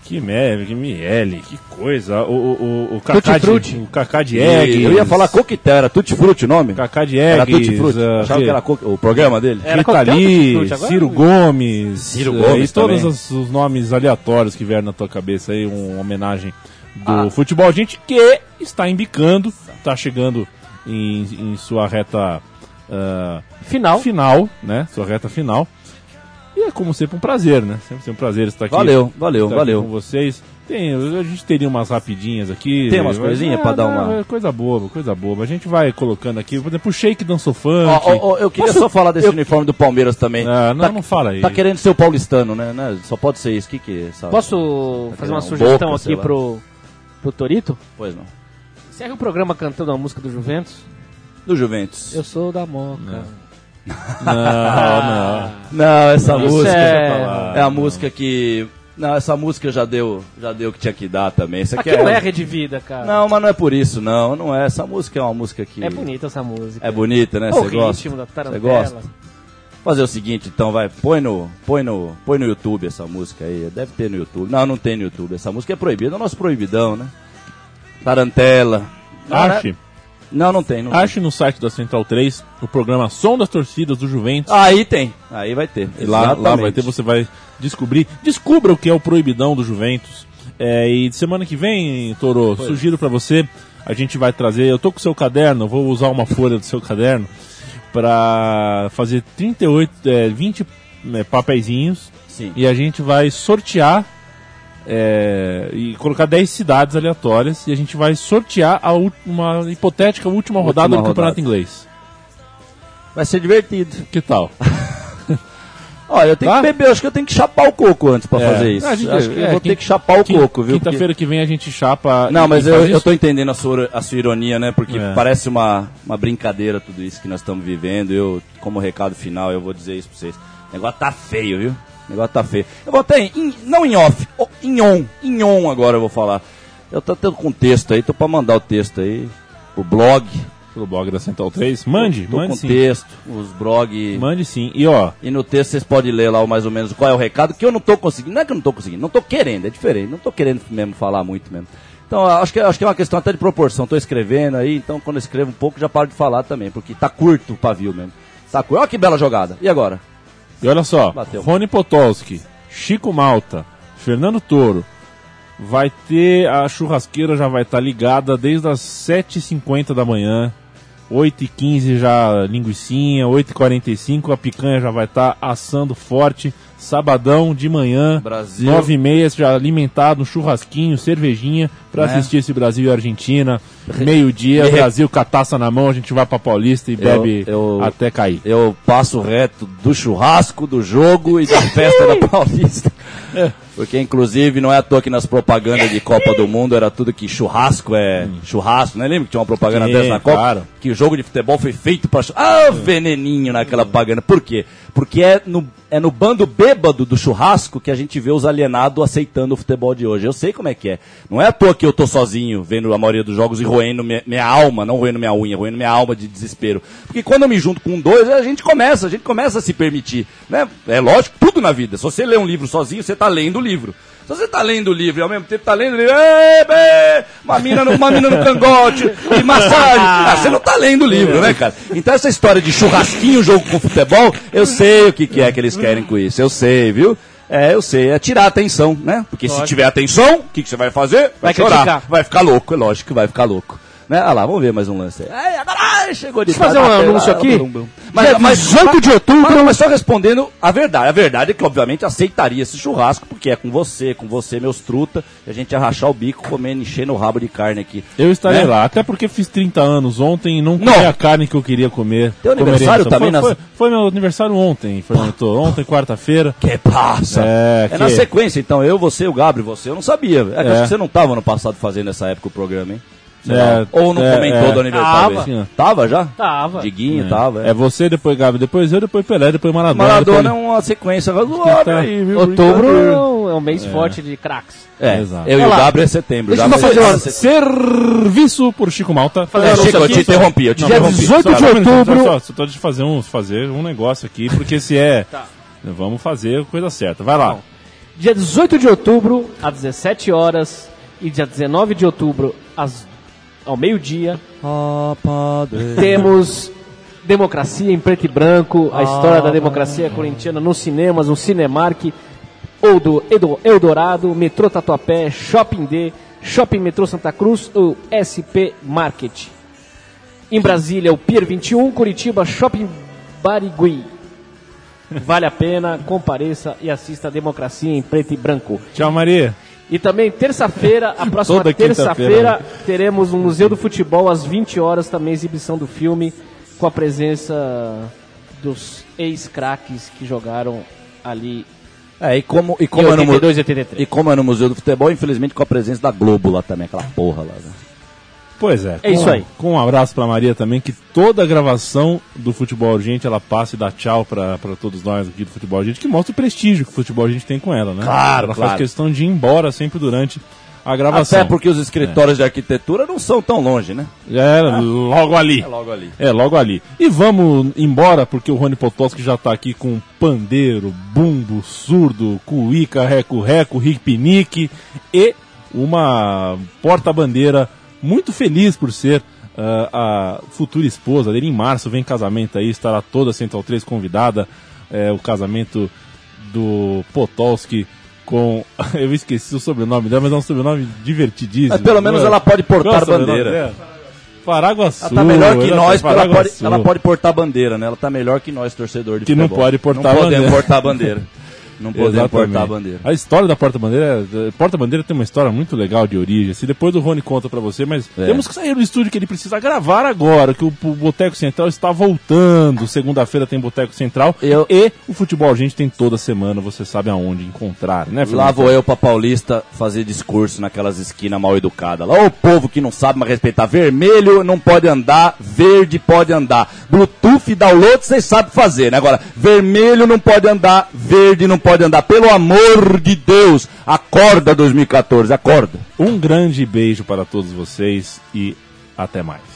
Que Miele, que Miele, que coisa. O, o, o, o Cacá de, Frutti. o Cacá de Eggs. eu ia falar coquetel, era Tutti Frutti o nome? Cacá de Era. Tutti Frutti. ah, Achava que- que era co- o programa dele? Era Rita Lee, Ciro Gomes, Ciro eh, Gomes e todos os, os nomes aleatórios que vieram na tua cabeça aí, uma homenagem do Ah. futebol. Gente que está embicando, está chegando em, em sua reta ah, Final. final, né? Sua reta final. E é como sempre um prazer, né? Sempre, sempre um prazer estar aqui. Valeu, valeu, estar aqui valeu. com vocês. Tem, a gente teria umas rapidinhas aqui. Tem umas mas- coisinhas é, pra dar uma- é Coisa boba, coisa boba. A gente vai colocando aqui, por exemplo, o Shake dançou funk. Ó, ó, ó, eu queria só falar desse uniforme do Palmeiras também. Ah, não, tá, não fala aí. tá querendo ser o paulistano, né? né? Só pode ser isso. O que que é essa... Posso fazer uma Um sugestão Boca, aqui pro, pro Torito? Pois não. Encerra o programa cantando a música do Juventus. Do Juventus. Eu sou da Moca. Não, não. Não, essa Isso música é- é... a música que... Não, essa música já deu, já deu o que tinha que dar também. Essa aqui Aqui é... não é rede vida, cara. Não, mas não é por isso, não. Não é. Essa música é uma música que... É bonita essa música. É bonita, né? Você gosta? Você gosta? Fazer o seguinte, então, vai, põe no, põe no, põe no YouTube essa música aí. Deve ter no YouTube. Não, não tem no YouTube. Essa música é proibida, é o nosso proibidão, né? Tarantela. Não, né? Ache, Não, não tem. Não tem. ache no site da Central 3 o programa Som das Torcidas do Juventus. Aí tem. Aí vai ter. E lá, lá vai ter, você vai descobrir. Descubra o que é o proibidão do Juventus. É, e semana que vem, Toro, sugiro pra você a gente vai trazer. Eu tô com o seu caderno, vou usar uma folha do seu caderno para fazer 38, é, 20 é, papeizinhos Sim. e a gente vai sortear é, e colocar 10 cidades aleatórias e a gente vai sortear a uma hipotética última rodada Última do Campeonato rodada. Inglês. Vai ser divertido. Que tal? <laughs> Olha, eu tenho Tá? que beber, acho que eu tenho que chapar o coco antes pra É. fazer isso. Gente- acho que é, eu vou ter que chapar o coco, viu? Quinta-feira que vem a gente chapa. Não, mas eu, eu tô entendendo a sua, a sua ironia, né? Porque É. parece uma, uma brincadeira tudo isso que nós estamos vivendo. Eu, como recado final, eu vou dizer isso pra vocês. O negócio tá feio, viu? O negócio tá feio. Eu vou até, em, não em off, em on. Em on agora eu vou falar. Eu tô tendo com texto aí, tô pra mandar o texto aí. O blog. Pelo blog da Central 3. Mande, tô mande com sim. texto, os blog. Mande sim. E ó, E no texto vocês podem ler lá mais ou menos qual é o recado, que eu não tô conseguindo. Não é que eu não tô conseguindo, não tô querendo, é diferente. Não tô querendo mesmo falar muito mesmo. Então, acho que, acho que é uma questão até de proporção. Tô escrevendo aí, então quando eu escrevo um pouco já paro de falar também, porque tá curto o pavio mesmo. Tá curto. Olha que bela jogada. E agora? E olha só. Bateu. Rony Potolski, Chico Malta, Fernando Toro. Vai ter. A churrasqueira já vai estar ligada desde as 7h50 da manhã. 8h15 já linguicinha, 8h45 a picanha já vai estar assando forte. Sabadão de manhã, Brasil. 9h30 já alimentado, um churrasquinho, cervejinha pra Né? assistir esse Brasil e Argentina. Meio-dia, Me Brasil com a taça na mão, a gente vai pra Paulista e bebe eu- até cair. Eu passo reto do churrasco, do jogo e da festa da <laughs> Paulista. Porque, inclusive, não é à toa que nas propagandas de Copa do Mundo era tudo que churrasco é churrasco, né? Lembra que tinha uma propaganda Sim, dessa na Copa? claro. Que o jogo de futebol foi feito pra... Ah, veneninho naquela propaganda. Por quê? Porque é no, é no bando bêbado do churrasco que a gente vê os alienados aceitando o futebol de hoje. Eu sei como é que é. Não é à toa que eu tô sozinho vendo a maioria dos jogos e roendo minha, minha alma, não roendo minha unha, roendo minha alma de desespero. Porque quando eu me junto com dois, a gente começa, a gente começa a se permitir. Né? É lógico, tudo na vida. Se você lê um livro sozinho, você tá lendo o livro. Se você tá lendo o livro e ao mesmo tempo tá lendo o livro, "Ê, bê, uma mina no, uma mina no cangote, e massagem. <laughs> Ah, você não tá lendo o livro, né, cara? Então essa história de churrasquinho, jogo com futebol, eu sei o que, que é que eles querem com isso. Eu sei, viu? É, eu sei. É tirar a atenção, né? Porque se tiver atenção, o que, que você vai fazer? Vai chorar. criticar. Vai ficar louco, é lógico que vai ficar louco. Né? Ah lá, vamos ver mais um lance aí. Ai, agora ai, chegou de Deixa eu fazer um tarde, anúncio ah, aqui. Mas, Dia mas, 18 de outubro. Mas, mas só respondendo a verdade. A verdade é que, obviamente, aceitaria esse churrasco, porque é com você, com você, meus truta, e a gente ia rachar o bico comendo, enchendo o rabo de carne aqui. Eu estarei Né? lá, até porque fiz 30 anos ontem e não comi Não. a carne que eu queria comer. Teu Comerei aniversário nessa- também foi, nas- foi, foi meu aniversário ontem, Fernando. Ontem, quarta-feira. Que passa? É, É, na que- sequência, então. Eu, você, o Gabriel e você. Eu não sabia. É É. acho que você não estava no passado fazendo nessa época o programa, hein? É. Ou não é, comentou é. do aniversário Tava. Tava já? Tava. Diguinho, tava. É você, depois Gabi, depois eu, depois Pelé, depois Maradona. Maradona é depois... uma sequência Tá. razoável aí, viu? Outubro é um- é um mês forte de craques. É, Exato. eu e o. Gabriel é setembro. Deixa eu fazer ser- uma- Serviço por Chico Malta. Fazer É, um Chico, eu te interrompi, eu te Não, Dia interrompi. 18 de um outubro. Só, só tô de fazer um, fazer um negócio aqui, porque se é. <laughs> Tá. Vamos fazer a coisa certa. Vai lá. Dia 18 de outubro, às 17 horas, e dia 19 de outubro, às, ao meio-dia, Ah, temos Democracia em Preto e Branco, a história da democracia corintiana nos cinemas, no Cinemark, ou do Eldorado, Metrô Tatuapé, Shopping D, Shopping Metrô Santa Cruz ou SP Market. Em Brasília, o Pier 21, Curitiba, Shopping Barigui. Vale a pena, compareça e assista a Democracia em Preto e Branco. Tchau, Maria. E também terça-feira, a <laughs> próxima terça-feira, teremos no Museu do Futebol às 20 horas também exibição do filme com a presença dos ex-craques que jogaram ali É, e como, e como, é no, mu- 82 e 83. e como é no Museu do Futebol, infelizmente com a presença da Globo lá também, aquela porra lá. Né? Pois é. É com- isso aí. Com um abraço pra Maria também, que toda a gravação do Futebol Urgente ela passa e dá tchau pra, pra todos nós aqui do Futebol Urgente, que mostra o prestígio que o Futebol Urgente tem com ela, né? Claro, Ela claro. faz questão de ir embora sempre durante a gravação. Até porque os escritórios de arquitetura não são tão longe, né? Já era logo ali. É logo ali. É, logo ali. E vamos embora, porque o Rony Potowski já tá aqui com pandeiro, bumbo, surdo, cuíca, reco-reco, ripinique e uma porta-bandeira muito feliz por ser ah, a futura esposa dele. Em março vem casamento aí, estará toda a Central 3 convidada. É, o casamento do Potowski com. <laughs> Eu esqueci o sobrenome dela, mas é um sobrenome divertidíssimo. Mas pelo menos Não é? ela pode portar Qual é bandeira. dela? Paraguaçu. Ela tá melhor que nós, tá porque ela pode, ela pode portar bandeira, né? Ela tá melhor que nós, torcedor de Que não futebol. pode portar não podemos bandeira. portar bandeira. <laughs> Não podemos Exatamente. portar bandeira. A história da porta-bandeira, é- porta-bandeira tem uma história muito legal de origem. Se depois o Rony conta pra você, mas É. temos que sair do estúdio que ele precisa gravar agora, que o, o Boteco Central está voltando. Segunda-feira tem Boteco Central Eu- e o futebol a gente tem toda semana, você sabe aonde encontrar, né, Lá vou eu pra Paulista fazer discurso naquelas esquinas mal educadas. Lá o povo que não sabe mais respeitar. Vermelho não pode andar, verde pode andar. Bluetooth, download, vocês sabem fazer, né? Agora, vermelho não pode andar, verde não pode andar. Pelo amor de Deus, acorda 2014, acorda. Um grande beijo para todos vocês e até mais.